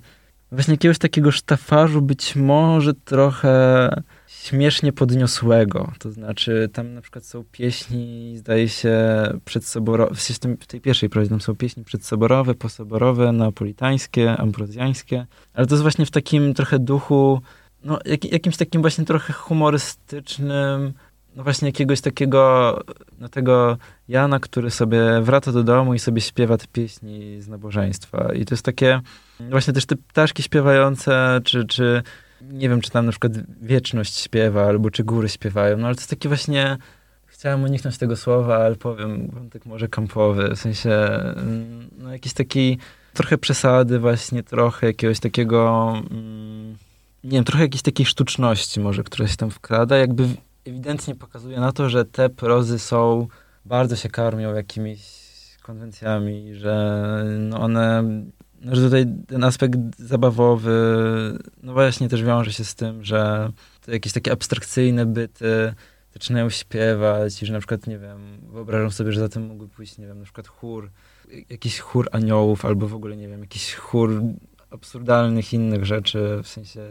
właśnie jakiegoś takiego sztafarzu, być może trochę śmiesznie podniosłego. To znaczy, tam na przykład są pieśni, zdaje się, przedsoborowe, w, tej pierwszej prozie tam są pieśni przedsoborowe, posoborowe, neapolitańskie, ambrozjańskie, ale to jest właśnie w takim trochę duchu, no, jak, jakimś takim właśnie trochę humorystycznym, no właśnie jakiegoś takiego, no tego Jana, który sobie wraca do domu i sobie śpiewa te pieśni z nabożeństwa. I to jest takie, właśnie też te ptaszki śpiewające, czy, czy nie wiem, czy tam na przykład wieczność śpiewa, albo czy góry śpiewają, no ale to jest taki właśnie, chciałem uniknąć tego słowa, ale powiem, wątek może kampowy, w sensie, mm, no jakiś taki trochę przesady właśnie, trochę jakiegoś takiego, mm, nie wiem, trochę jakiejś takiej sztuczności może, która się tam wkrada, jakby ewidentnie pokazuje na to, że te prozy są, bardzo się karmią jakimiś konwencjami, że no one że tutaj ten aspekt zabawowy, no właśnie też wiąże się z tym, że jakieś takie abstrakcyjne byty zaczynają śpiewać i że na przykład, nie wiem, wyobrażam sobie, że za tym mógłby pójść, nie wiem, na przykład chór, jakiś chór aniołów albo w ogóle, nie wiem, jakiś chór absurdalnych innych rzeczy, w sensie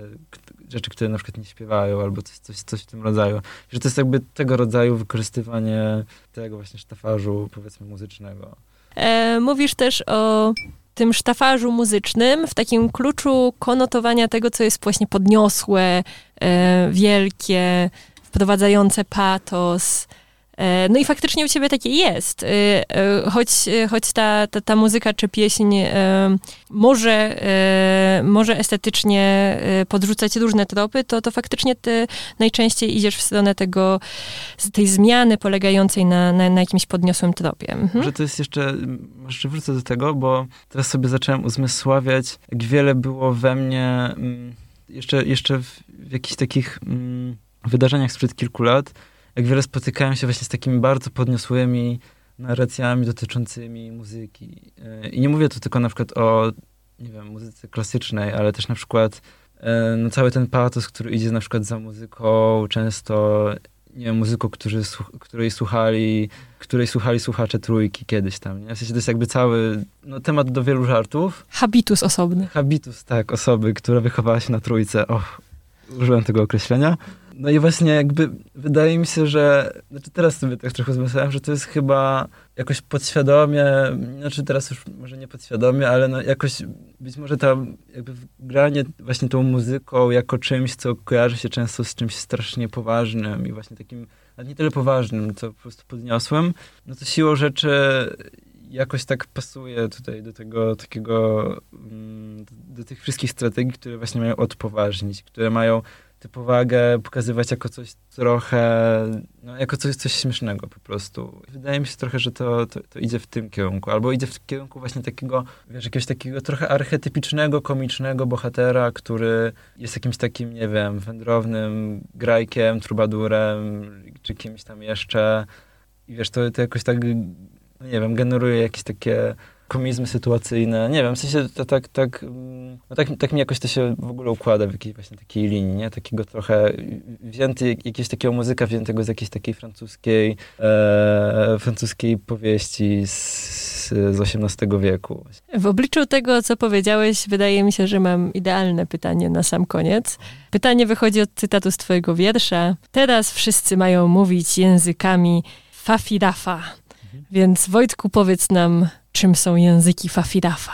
rzeczy, które na przykład nie śpiewają albo coś, coś, coś w tym rodzaju. Że to jest jakby tego rodzaju wykorzystywanie tego właśnie sztafarzu, powiedzmy, muzycznego. E, mówisz też o tym sztafarzu muzycznym, w takim kluczu konotowania tego, co jest właśnie podniosłe, e, wielkie, wprowadzające patos. E, no i faktycznie u ciebie takie jest. E, e, choć, choć ta, ta, ta muzyka czy pieśń może, może estetycznie podrzucać różne tropy, to, to faktycznie ty najczęściej idziesz w stronę tego, tej zmiany polegającej na, na, na jakimś podniosłym tropie. Mhm. To jest jeszcze, jeszcze wrócę do tego, bo teraz sobie zacząłem uzmysławiać, jak wiele było we mnie mm, jeszcze, jeszcze w, w jakichś takich mm, wydarzeniach sprzed kilku lat, jak wiele spotykałem się właśnie z takimi bardzo podniosłymi narracjami dotyczącymi muzyki. E, I nie mówię tu tylko na przykład o, nie wiem, muzyce klasycznej, ale też na przykład e, no, cały ten patos, który idzie na przykład za muzyką, często nie wiem, muzyką, którzy, której słuchali, której słuchali słuchacze trójki kiedyś tam, nie? W sensie to jest jakby cały no, temat do wielu żartów. Habitus osobny. Habitus, tak, osoby, która wychowała się na trójce. Och, użyłem tego określenia. No i właśnie jakby wydaje mi się, że, znaczy teraz sobie tak trochę zmyślałem, że to jest chyba jakoś podświadomie, znaczy teraz już może nie podświadomie, ale no jakoś być może tam jakby granie właśnie tą muzyką jako czymś, co kojarzy się często z czymś strasznie poważnym i właśnie takim, nie tyle poważnym, co po prostu podniosłym, no to siłą rzeczy jakoś tak pasuje tutaj do tego takiego, mm, do tych wszystkich strategii, które właśnie mają odpoważnić, które mają tę powagę pokazywać jako coś trochę, no, jako coś, coś śmiesznego po prostu. Wydaje mi się trochę, że to, to, to, idzie w tym kierunku, albo idzie w kierunku właśnie takiego, wiesz, jakiegoś takiego trochę archetypicznego, komicznego bohatera, który jest jakimś takim, nie wiem, wędrownym grajkiem, trubadurem, czy kimś tam jeszcze. I wiesz, to, to jakoś tak, no nie wiem, generuje jakieś takie komizmy sytuacyjne. Nie wiem, w sensie to, tak, tak, no tak, tak mi jakoś to się w ogóle układa w jakiejś właśnie takiej linii, nie? Takiego trochę wzięty, jakiegoś takiego muzyka wziętego z jakiejś takiej francuskiej, e, francuskiej powieści z, z XVIII wieku. W obliczu tego, co powiedziałeś, wydaje mi się, że mam idealne pytanie na sam koniec. Pytanie wychodzi od cytatu z twojego wiersza. Teraz wszyscy mają mówić językami fafirafa. Więc Wojtku, powiedz nam, czym są języki Fafirafa?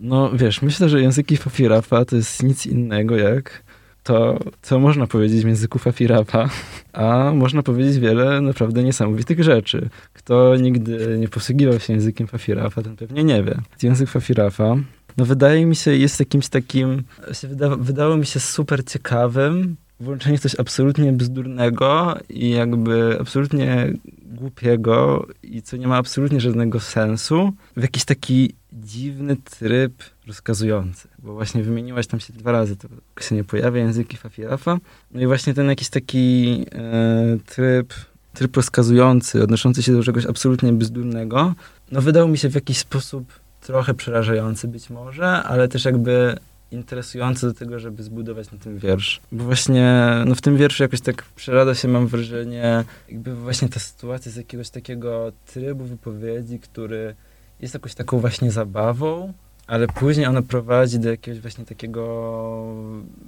No wiesz, myślę, że języki Fafirafa to jest nic innego jak to, co można powiedzieć w języku Fafirafa, a można powiedzieć wiele naprawdę niesamowitych rzeczy. Kto nigdy nie posługiwał się językiem Fafirafa, ten pewnie nie wie. Język Fafirafa, no wydaje mi się, jest jakimś takim, wyda, wydało mi się super ciekawym, włączenie coś absolutnie bzdurnego i jakby absolutnie głupiego i co nie ma absolutnie żadnego sensu w jakiś taki dziwny tryb rozkazujący. Bo właśnie wymieniłaś tam się dwa razy, to się nie pojawia, języki Fafirafa. No i właśnie ten jakiś taki e, tryb, tryb rozkazujący, odnoszący się do czegoś absolutnie bzdurnego, no wydał mi się w jakiś sposób trochę przerażający być może, ale też jakby interesujący do tego, żeby zbudować na tym wiersz. Bo właśnie no w tym wierszu jakoś tak przerada się, mam wrażenie, jakby właśnie ta sytuacja z jakiegoś takiego trybu wypowiedzi, który jest jakąś taką właśnie zabawą, ale później ona prowadzi do jakiegoś właśnie takiego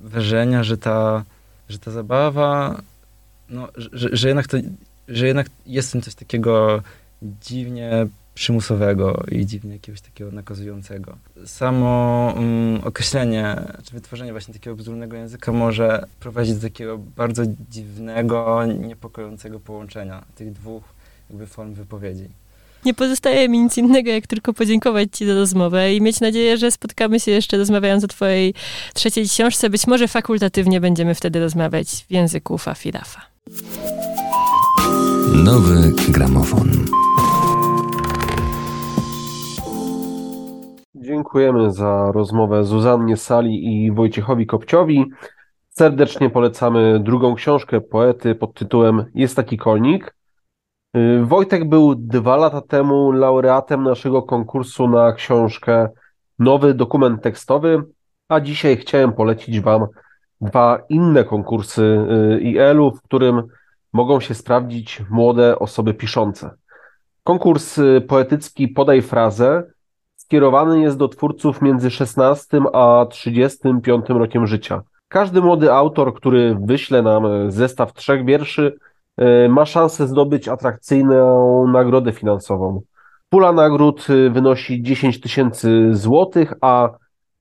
wrażenia, że ta, że ta zabawa, no, że, że, jednak to, że jednak jest w tym coś takiego dziwnie przymusowego i dziwnie jakiegoś takiego nakazującego. Samo um, określenie, czy wytworzenie właśnie takiego bzdurnego języka może prowadzić do takiego bardzo dziwnego, niepokojącego połączenia tych dwóch jakby form wypowiedzi. Nie pozostaje mi nic innego, jak tylko podziękować Ci za rozmowę i mieć nadzieję, że spotkamy się jeszcze rozmawiając o Twojej trzeciej książce. Być może fakultatywnie będziemy wtedy rozmawiać w języku Fafirafa. Nowy gramofon. Dziękujemy za rozmowę Zuzannie Sali i Wojciechowi Kopciowi. Serdecznie polecamy drugą książkę poety pod tytułem Jest taki kolnik. Y, Wojtek był dwa lata temu laureatem naszego konkursu na książkę Nowy dokument tekstowy, a dzisiaj chciałem polecić Wam dwa inne konkursy y, IL-u, w którym mogą się sprawdzić młode osoby piszące. Konkurs y, poetycki Podaj frazę skierowany jest do twórców między 16 a 35 rokiem życia. Każdy młody autor, który wyśle nam zestaw trzech wierszy, e, ma szansę zdobyć atrakcyjną nagrodę finansową. Pula nagród e, wynosi 10 tysięcy złotych, a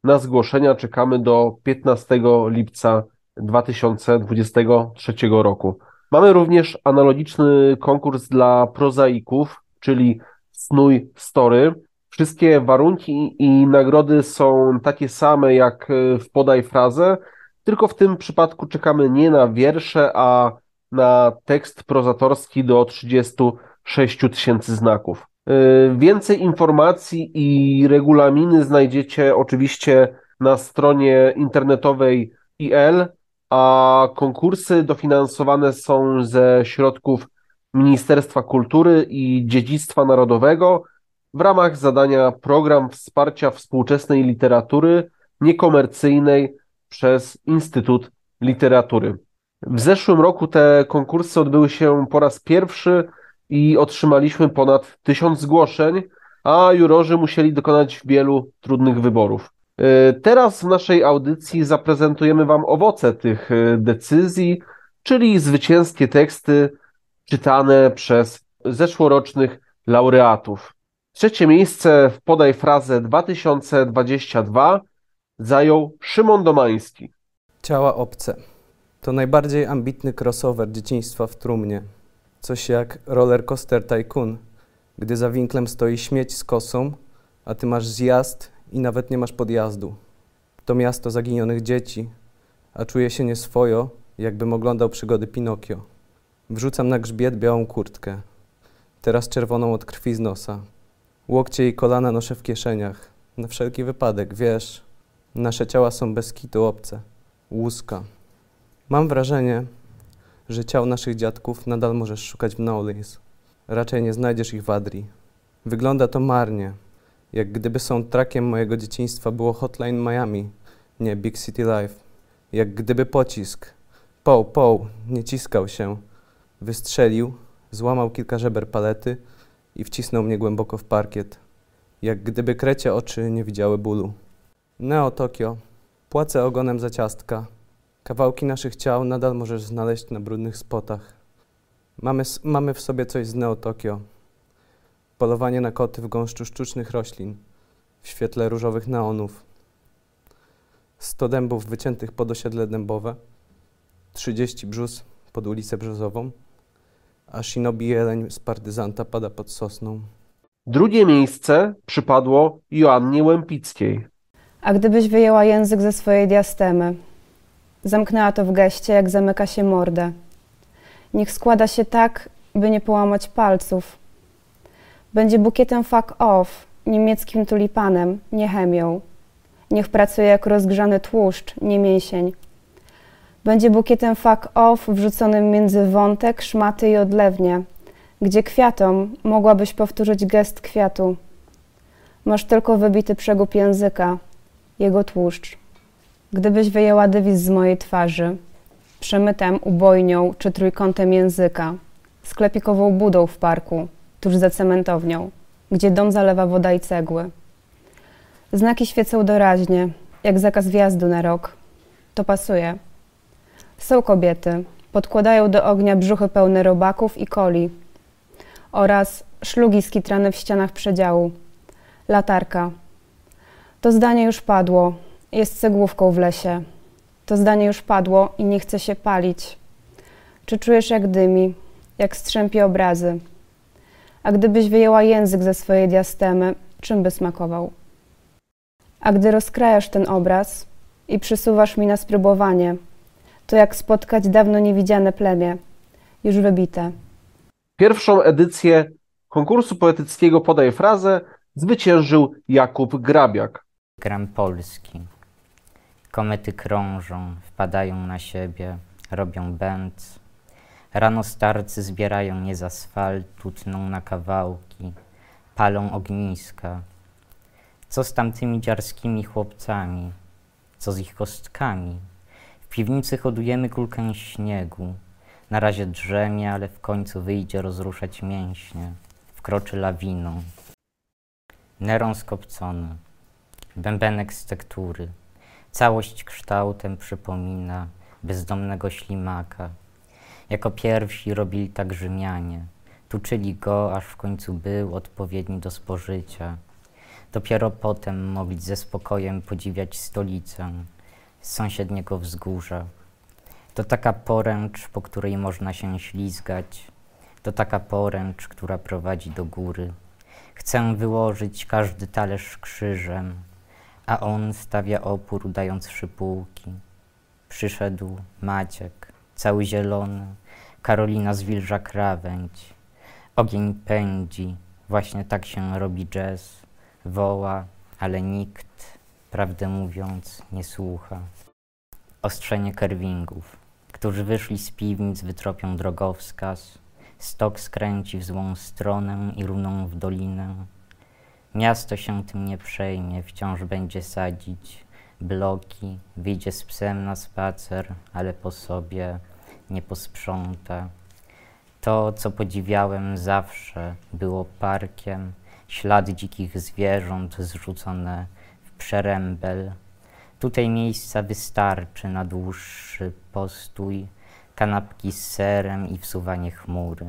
na zgłoszenia czekamy do 15 lipca 2023 roku. Mamy również analogiczny konkurs dla prozaików, czyli Snuj Story. Wszystkie warunki i nagrody są takie same jak e, w Podaj frazę, tylko w tym przypadku czekamy nie na wiersze, a na tekst prozatorski do 36 tysięcy znaków. E, więcej informacji i regulaminy znajdziecie oczywiście na stronie internetowej IL, a konkursy dofinansowane są ze środków Ministerstwa Kultury i Dziedzictwa Narodowego w ramach zadania Program Wsparcia Współczesnej Literatury Niekomercyjnej przez Instytut Literatury. W zeszłym roku te konkursy odbyły się po raz pierwszy i otrzymaliśmy ponad tysiąc zgłoszeń, a jurorzy musieli dokonać wielu trudnych wyborów. E, teraz w naszej audycji zaprezentujemy Wam owoce tych e, decyzji, czyli zwycięskie teksty czytane przez zeszłorocznych laureatów. Trzecie miejsce w Podaj Frazę 2022 zajął Szymon Domański. Ciała obce. To najbardziej ambitny crossover dzieciństwa w trumnie. Coś jak roller coaster tycoon, gdy za winklem stoi śmieć z kosą, a ty masz zjazd i nawet nie masz podjazdu. To miasto zaginionych dzieci, a czuję się nieswojo, jakbym oglądał przygody Pinokio. Wrzucam na grzbiet białą kurtkę, teraz czerwoną od krwi z nosa. Łokcie i kolana noszę w kieszeniach. Na wszelki wypadek, wiesz, nasze ciała są bez kitu obce. Łuska. Mam wrażenie, że ciał naszych dziadków nadal możesz szukać w Nowlins. Raczej nie znajdziesz ich w Adri. Wygląda to marnie, jak gdyby soundtrackiem mojego dzieciństwa było Hotline Miami, nie Big City Life. Jak gdyby pocisk, poł, poł, nie ciskał się, wystrzelił, złamał kilka żeber palety, i wcisnął mnie głęboko w parkiet, jak gdyby krecie oczy nie widziały bólu. Neo Tokio, płacę ogonem za ciastka. Kawałki naszych ciał nadal możesz znaleźć na brudnych spotach. Mamy, mamy w sobie coś z Neo Tokio. Polowanie na koty w gąszczu sztucznych roślin, w świetle różowych neonów. Sto dębów wyciętych pod osiedle dębowe, trzydzieści brzus pod ulicę Brzozową a shinobi jeleń z partyzanta pada pod sosną. Drugie miejsce przypadło Joannie Łępickiej. A gdybyś wyjęła język ze swojej diastemy, Zamknęła to w geście, jak zamyka się mordę. Niech składa się tak, by nie połamać palców. Będzie bukietem fuck off, niemieckim tulipanem, nie chemią. Niech pracuje jak rozgrzany tłuszcz, nie mięsień. Będzie bukietem fuck off wrzuconym między wątek, szmaty i odlewnie, gdzie kwiatom mogłabyś powtórzyć gest kwiatu. Masz tylko wybity przegub języka, jego tłuszcz. Gdybyś wyjęła dywizj z mojej twarzy, przemytem, ubojnią czy trójkątem języka, sklepikową budą w parku, tuż za cementownią, gdzie dom zalewa woda i cegły. Znaki świecą doraźnie, jak zakaz wjazdu na rok. To pasuje. Są kobiety, podkładają do ognia brzuchy pełne robaków i coli oraz szlugi skitrane w ścianach przedziału. Latarka. To zdanie już padło, jest cegłówką w lesie. To zdanie już padło i nie chce się palić. Czy czujesz, jak dymi, jak strzępie obrazy? A gdybyś wyjęła język ze swojej diastemy, czym by smakował? A gdy rozkrajasz ten obraz i przysuwasz mi na spróbowanie, to jak spotkać dawno niewidziane plemię, już wybite. Pierwszą edycję konkursu poetyckiego Podaj frazę zwyciężył Jakub Grabiak. Gram polski. Komety krążą, wpadają na siebie, robią bęc. Rano starcy zbierają je z asfaltu, tną na kawałki, palą ogniska. Co z tamtymi dziarskimi chłopcami? Co z ich kostkami? Piwnicy hodujemy kulkę śniegu. Na razie drzemie, ale w końcu wyjdzie rozruszać mięśnie. Wkroczy lawiną. Neron skopcony. Bębenek z tektury. Całość kształtem przypomina bezdomnego ślimaka. Jako pierwsi robili tak Rzymianie. Tuczyli go, aż w końcu był odpowiedni do spożycia. Dopiero potem mogli ze spokojem podziwiać stolicę z sąsiedniego wzgórza. To taka poręcz, po której można się ślizgać. To taka poręcz, która prowadzi do góry. Chcę wyłożyć każdy talerz krzyżem, a on stawia opór, dając szypułki. Przyszedł Maciek, cały zielony, Karolina zwilża krawędź. Ogień pędzi, właśnie tak się robi jazz. Woła, ale nikt, prawdę mówiąc, nie słucha. Ostrzenie kerwingów, którzy wyszli z piwnic, wytropią drogowskaz. Stok skręci w złą stronę i runą w dolinę. Miasto się tym nie przejmie, wciąż będzie sadzić bloki, wyjdzie z psem na spacer, ale po sobie nie posprząta. To, co podziwiałem zawsze, było parkiem, ślady dzikich zwierząt zrzucone w przerębel. Tutaj miejsca wystarczy na dłuższy postój, kanapki z serem i wsuwanie chmury.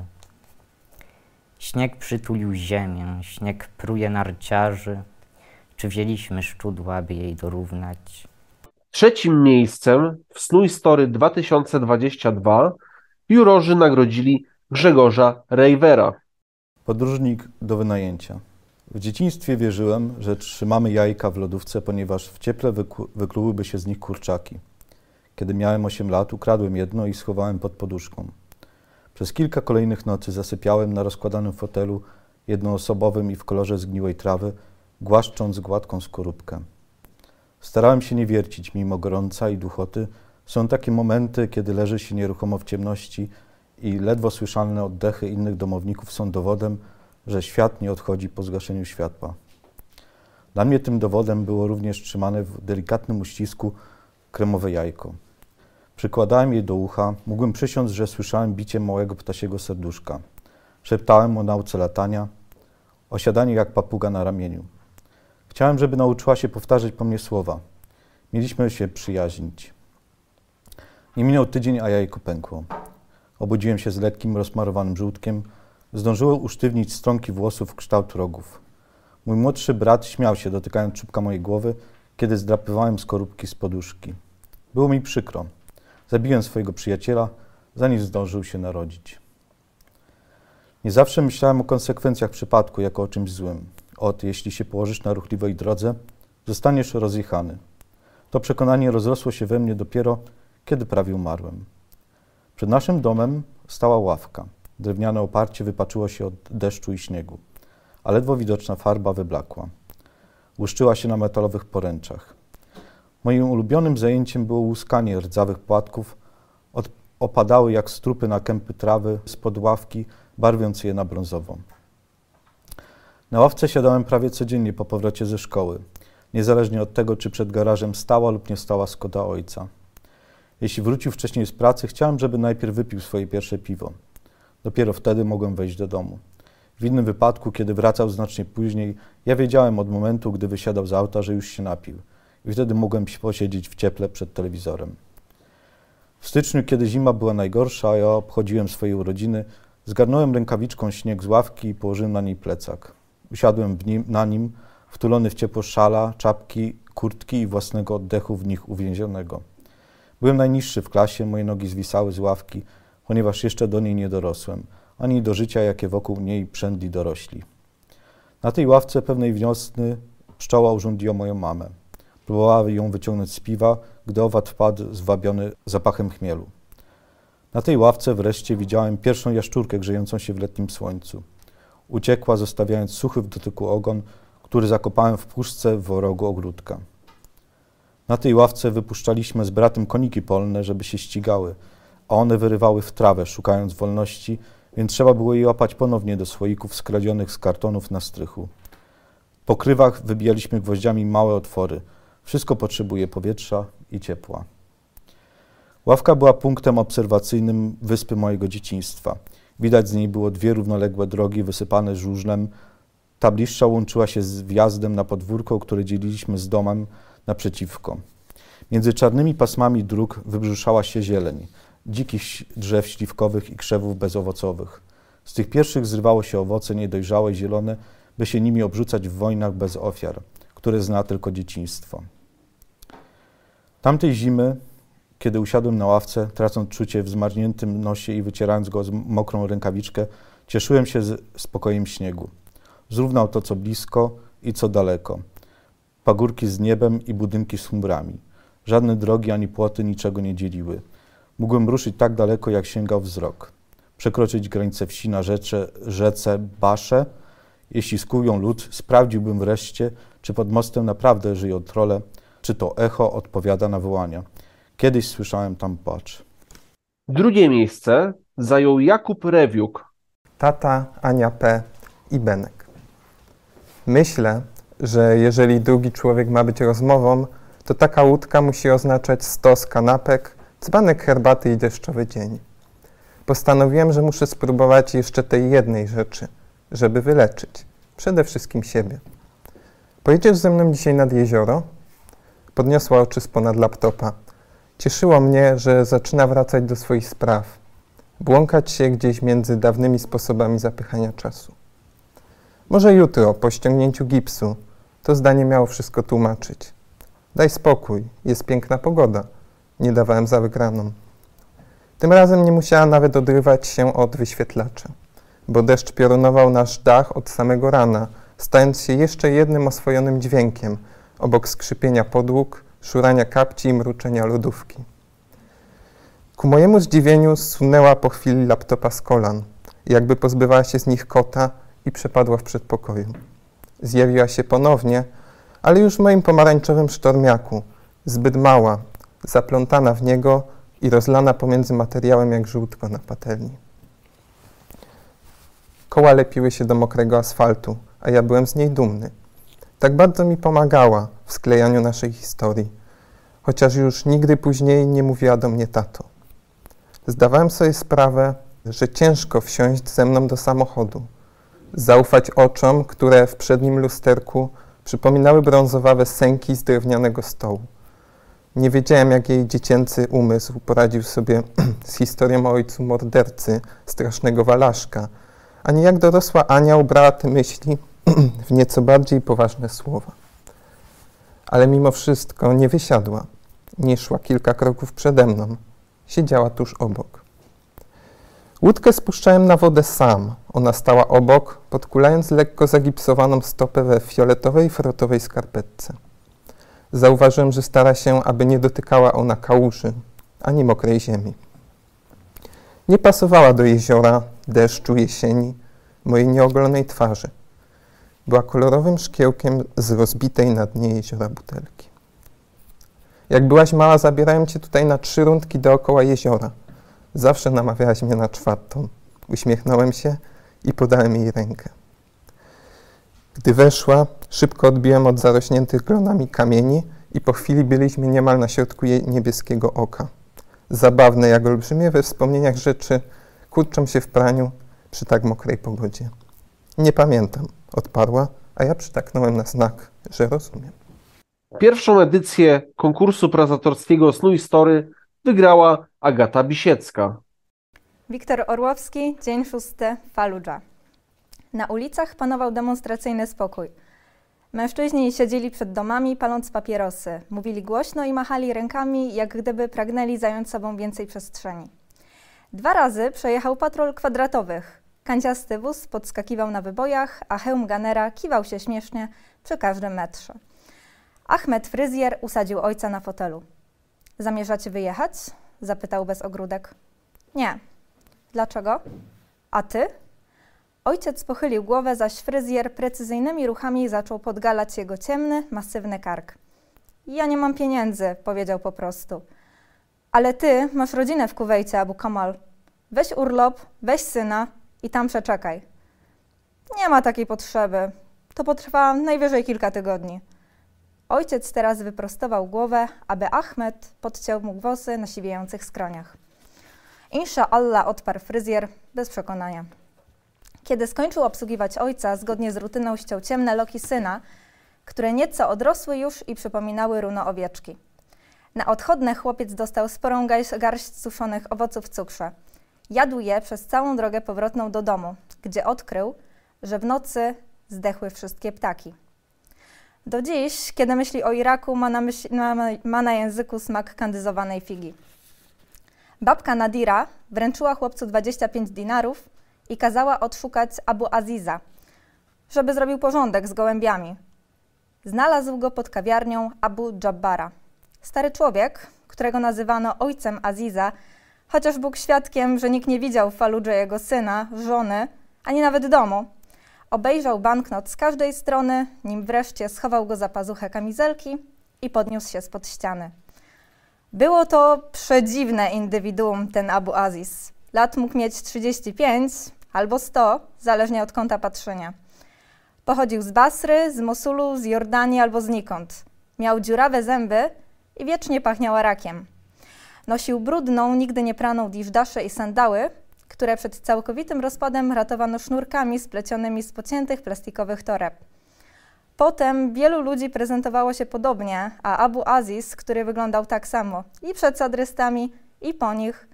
Śnieg przytulił ziemię, śnieg pruje narciarzy. Czy wzięliśmy szczudła, by jej dorównać? Trzecim miejscem w Snój Story 2022 jurorzy nagrodzili Grzegorza Rejwera. Podróżnik do wynajęcia. W dzieciństwie wierzyłem, że trzymamy jajka w lodówce, ponieważ w cieple wyklu wyklułyby się z nich kurczaki. Kiedy miałem 8 lat, ukradłem jedno i schowałem pod poduszką. Przez kilka kolejnych nocy zasypiałem na rozkładanym fotelu jednoosobowym i w kolorze zgniłej trawy, głaszcząc gładką skorupkę. Starałem się nie wiercić, mimo gorąca i duchoty. Są takie momenty, kiedy leży się nieruchomo w ciemności i ledwo słyszalne oddechy innych domowników są dowodem, że świat nie odchodzi po zgaszeniu światła. Dla mnie tym dowodem było również trzymane w delikatnym uścisku kremowe jajko. Przykładałem je do ucha, mógłbym przysiąc, że słyszałem bicie małego ptasiego serduszka. Szeptałem o nauce latania, o siadaniu jak papuga na ramieniu. Chciałem, żeby nauczyła się powtarzać po mnie słowa. Mieliśmy się przyjaźnić. Nie minął tydzień, a jajko pękło. Obudziłem się z lekkim, rozmarowanym żółtkiem. Zdążyłem usztywnić stronki włosów w kształt rogów. Mój młodszy brat śmiał się, dotykając czubka mojej głowy, kiedy zdrapywałem skorupki z poduszki. Było mi przykro. Zabiłem swojego przyjaciela, zanim zdążył się narodzić. Nie zawsze myślałem o konsekwencjach przypadku jako o czymś złym. Od jeśli się położysz na ruchliwej drodze, zostaniesz rozjechany. To przekonanie rozrosło się we mnie dopiero, kiedy prawie umarłem. Przed naszym domem stała ławka. Drewniane oparcie wypaczyło się od deszczu i śniegu, a ledwo widoczna farba wyblakła. Łuszczyła się na metalowych poręczach. Moim ulubionym zajęciem było łuskanie rdzawych płatków. Od, opadały jak strupy na kępy trawy spod ławki, barwiąc je na brązowo. Na ławce siadałem prawie codziennie po powrocie ze szkoły, niezależnie od tego, czy przed garażem stała lub nie stała skoda ojca. Jeśli wrócił wcześniej z pracy, chciałem, żeby najpierw wypił swoje pierwsze piwo. Dopiero wtedy mogłem wejść do domu. W innym wypadku, kiedy wracał znacznie później, ja wiedziałem od momentu, gdy wysiadał z auta, że już się napił. I wtedy mogłem posiedzieć w cieple przed telewizorem. W styczniu, kiedy zima była najgorsza, a ja obchodziłem swoje urodziny, zgarnąłem rękawiczką śnieg z ławki i położyłem na niej plecak. Usiadłem nim, na nim, wtulony w ciepło szala, czapki, kurtki i własnego oddechu w nich uwięzionego. Byłem najniższy w klasie, moje nogi zwisały z ławki, ponieważ jeszcze do niej nie dorosłem, ani do życia, jakie wokół niej przędli dorośli. Na tej ławce pewnej wiosny pszczoła urządziła moją mamę. Próbowała ją wyciągnąć z piwa, gdy owad wpadł zwabiony zapachem chmielu. Na tej ławce wreszcie widziałem pierwszą jaszczurkę grzejącą się w letnim słońcu. Uciekła, zostawiając suchy w dotyku ogon, który zakopałem w puszce w rogu ogródka. Na tej ławce wypuszczaliśmy z bratem koniki polne, żeby się ścigały, a one wyrywały w trawę, szukając wolności, więc trzeba było je łapać ponownie do słoików skradzionych z kartonów na strychu. Po krywach wybijaliśmy gwoździami małe otwory. Wszystko potrzebuje powietrza i ciepła. Ławka była punktem obserwacyjnym wyspy mojego dzieciństwa. Widać z niej było dwie równoległe drogi wysypane żużlem. Ta bliższa łączyła się z wjazdem na podwórko, które dzieliliśmy z domem naprzeciwko. Między czarnymi pasmami dróg wybrzuszała się zieleń, dzikich drzew śliwkowych i krzewów bezowocowych. Z tych pierwszych zrywało się owoce niedojrzałe, zielone, by się nimi obrzucać w wojnach bez ofiar, które zna tylko dzieciństwo. Tamtej zimy, kiedy usiadłem na ławce, tracąc czucie w zmarzniętym nosie i wycierając go z mokrą rękawiczkę, cieszyłem się z spokojem śniegu. Zrównał to, co blisko i co daleko. Pagórki z niebem i budynki z chmurami. Żadne drogi ani płoty niczego nie dzieliły. Mógłbym ruszyć tak daleko, jak sięgał wzrok. Przekroczyć granicę wsi na rzece, rzece Basze. Jeśli skują lód, sprawdziłbym wreszcie, czy pod mostem naprawdę żyją trole, czy to echo odpowiada na wołania. Kiedyś słyszałem tam płacz. Drugie miejsce zajął Jakub Rewiuk. Tata, Ania P. i Benek. Myślę, że jeżeli drugi człowiek ma być rozmową, to taka łódka musi oznaczać stos kanapek, dzbanek herbaty i deszczowy dzień. Postanowiłem, że muszę spróbować jeszcze tej jednej rzeczy, żeby wyleczyć. Przede wszystkim siebie. Pojedziesz ze mną dzisiaj nad jezioro? Podniosła oczy z ponad laptopa. Cieszyło mnie, że zaczyna wracać do swoich spraw, błąkać się gdzieś między dawnymi sposobami zapychania czasu. Może jutro, po ściągnięciu gipsu, to zdanie miało wszystko tłumaczyć. Daj spokój, jest piękna pogoda. Nie dawałem za wygraną. Tym razem nie musiała nawet odrywać się od wyświetlacza, bo deszcz piorunował nasz dach od samego rana, stając się jeszcze jednym oswojonym dźwiękiem, obok skrzypienia podłóg, szurania kapci i mruczenia lodówki. Ku mojemu zdziwieniu zsunęła po chwili laptopa z kolan, jakby pozbywała się z nich kota i przepadła w przedpokoju. Zjawiła się ponownie, ale już w moim pomarańczowym sztormiaku, zbyt mała, zaplątana w niego i rozlana pomiędzy materiałem jak żółtko na patelni. Koła lepiły się do mokrego asfaltu, a ja byłem z niej dumny. Tak bardzo mi pomagała w sklejaniu naszej historii, chociaż już nigdy później nie mówiła do mnie tato. Zdawałem sobie sprawę, że ciężko wsiąść ze mną do samochodu, zaufać oczom, które w przednim lusterku przypominały brązowawe sęki z drewnianego stołu. Nie wiedziałem, jak jej dziecięcy umysł poradził sobie z historią o ojcu mordercy, strasznego walaszka, ani jak dorosła Ania ubrała te myśli w nieco bardziej poważne słowa. Ale mimo wszystko nie wysiadła. Nie szła kilka kroków przede mną. Siedziała tuż obok. Łódkę spuszczałem na wodę sam. Ona stała obok, podkulając lekko zagipsowaną stopę we fioletowej, frotowej skarpetce. Zauważyłem, że stara się, aby nie dotykała ona kałuży. ani mokrej ziemi. Nie pasowała do jeziora, deszczu, jesieni, mojej nieogolonej twarzy. Była kolorowym szkiełkiem z rozbitej na dnie jeziora butelki. Jak byłaś mała, zabierałem cię tutaj na trzy rundki dookoła jeziora. Zawsze namawiałaś mnie na czwartą. Uśmiechnąłem się i podałem jej rękę. Gdy weszła, szybko odbiłem od zarośniętych glonami kamieni i po chwili byliśmy niemal na środku jej niebieskiego oka. Zabawne jak olbrzymie we wspomnieniach rzeczy kurczą się w praniu przy tak mokrej pogodzie. Nie pamiętam, odparła, a ja przytaknąłem na znak, że rozumiem. Pierwszą edycję konkursu prozatorskiego Snuj Story wygrała Agata Bisiecka. Wiktor Orłowski, dzień szósty, Fallujah. Na ulicach panował demonstracyjny spokój. Mężczyźni siedzieli przed domami, paląc papierosy. Mówili głośno i machali rękami, jak gdyby pragnęli zająć sobą więcej przestrzeni. Dwa razy przejechał patrol kwadratowych. Kanciasty wóz podskakiwał na wybojach, a hełm Ganera kiwał się śmiesznie przy każdym metrze. Ahmed fryzjer usadził ojca na fotelu. Zamierzacie wyjechać? zapytał bez ogródek. Nie. Dlaczego? A ty? Ojciec pochylił głowę, zaś fryzjer precyzyjnymi ruchami zaczął podgalać jego ciemny, masywny kark. Ja nie mam pieniędzy, powiedział po prostu. Ale ty masz rodzinę w Kuwejcie, Abu Kamal. Weź urlop, weź syna i tam przeczekaj. Nie ma takiej potrzeby. To potrwa najwyżej kilka tygodni. Ojciec teraz wyprostował głowę, aby Ahmed podciął mu włosy na siwiejących skroniach. Insza Allah odparł fryzjer bez przekonania. Kiedy skończył obsługiwać ojca, zgodnie z rutyną ściął ciemne loki syna, które nieco odrosły już i przypominały runo owieczki. Na odchodne chłopiec dostał sporą garść suszonych owoców cukrze. Jadł je przez całą drogę powrotną do domu, gdzie odkrył, że w nocy zdechły wszystkie ptaki. Do dziś, kiedy myśli o Iraku, ma na, ma, ma na języku smak kandyzowanej figi. Babka Nadira wręczyła chłopcu 25 dinarów i kazała odszukać Abu Aziza, żeby zrobił porządek z gołębiami. Znalazł go pod kawiarnią Abu Jabbara. Stary człowiek, którego nazywano ojcem Aziza, chociaż Bóg świadkiem, że nikt nie widział w Faludże jego syna, żony, ani nawet domu. Obejrzał banknot z każdej strony, nim wreszcie schował go za pazuchę kamizelki i podniósł się spod ściany. Było to przedziwne indywiduum, ten Abu Aziz. Lat mógł mieć 35, albo 100, zależnie od kąta patrzenia. Pochodził z Basry, z Mosulu, z Jordanii albo znikąd. Miał dziurawe zęby i wiecznie pachniał rakiem. Nosił brudną, nigdy nie praną i sandały, które przed całkowitym rozpadem ratowano sznurkami splecionymi z pociętych plastikowych toreb. Potem wielu ludzi prezentowało się podobnie, a Abu Aziz, który wyglądał tak samo i przed sadrystami, i po nich,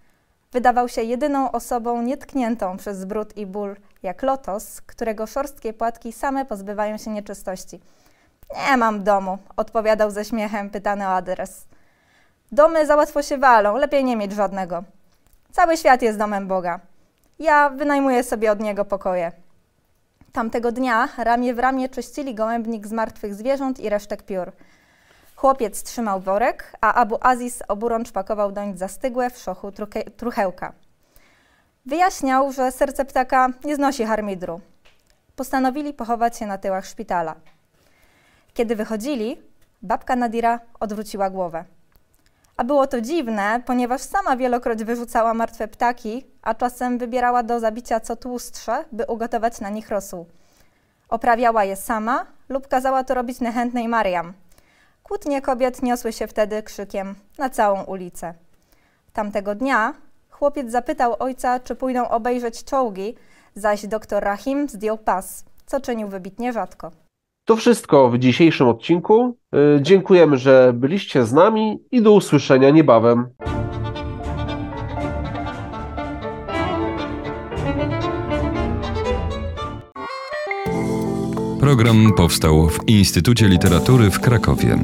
wydawał się jedyną osobą nietkniętą przez brud i ból, jak lotos, którego szorstkie płatki same pozbywają się nieczystości. Nie mam domu, odpowiadał ze śmiechem, pytany o adres. Domy za łatwo się walą, lepiej nie mieć żadnego. Cały świat jest domem Boga. Ja wynajmuję sobie od niego pokoje. Tamtego dnia ramię w ramię czyścili gołębnik z martwych zwierząt i resztek piór. Chłopiec trzymał worek, a Abu Aziz oburącz pakował doń zastygłe w szochu truchełka. Wyjaśniał, że serce ptaka nie znosi harmidru. Postanowili pochować się na tyłach szpitala. Kiedy wychodzili, babka Nadira odwróciła głowę. A było to dziwne, ponieważ sama wielokroć wyrzucała martwe ptaki, a czasem wybierała do zabicia co tłustsze, by ugotować na nich rosół. Oprawiała je sama lub kazała to robić niechętnej Mariam – Kłótnie kobiet niosły się wtedy krzykiem na całą ulicę. Tamtego dnia chłopiec zapytał ojca, czy pójdą obejrzeć czołgi, zaś doktor Rahim zdjął pas, co czynił wybitnie rzadko. To wszystko w dzisiejszym odcinku. Y, dziękujemy, że byliście z nami i do usłyszenia niebawem. Program powstał w Instytucie Literatury w Krakowie.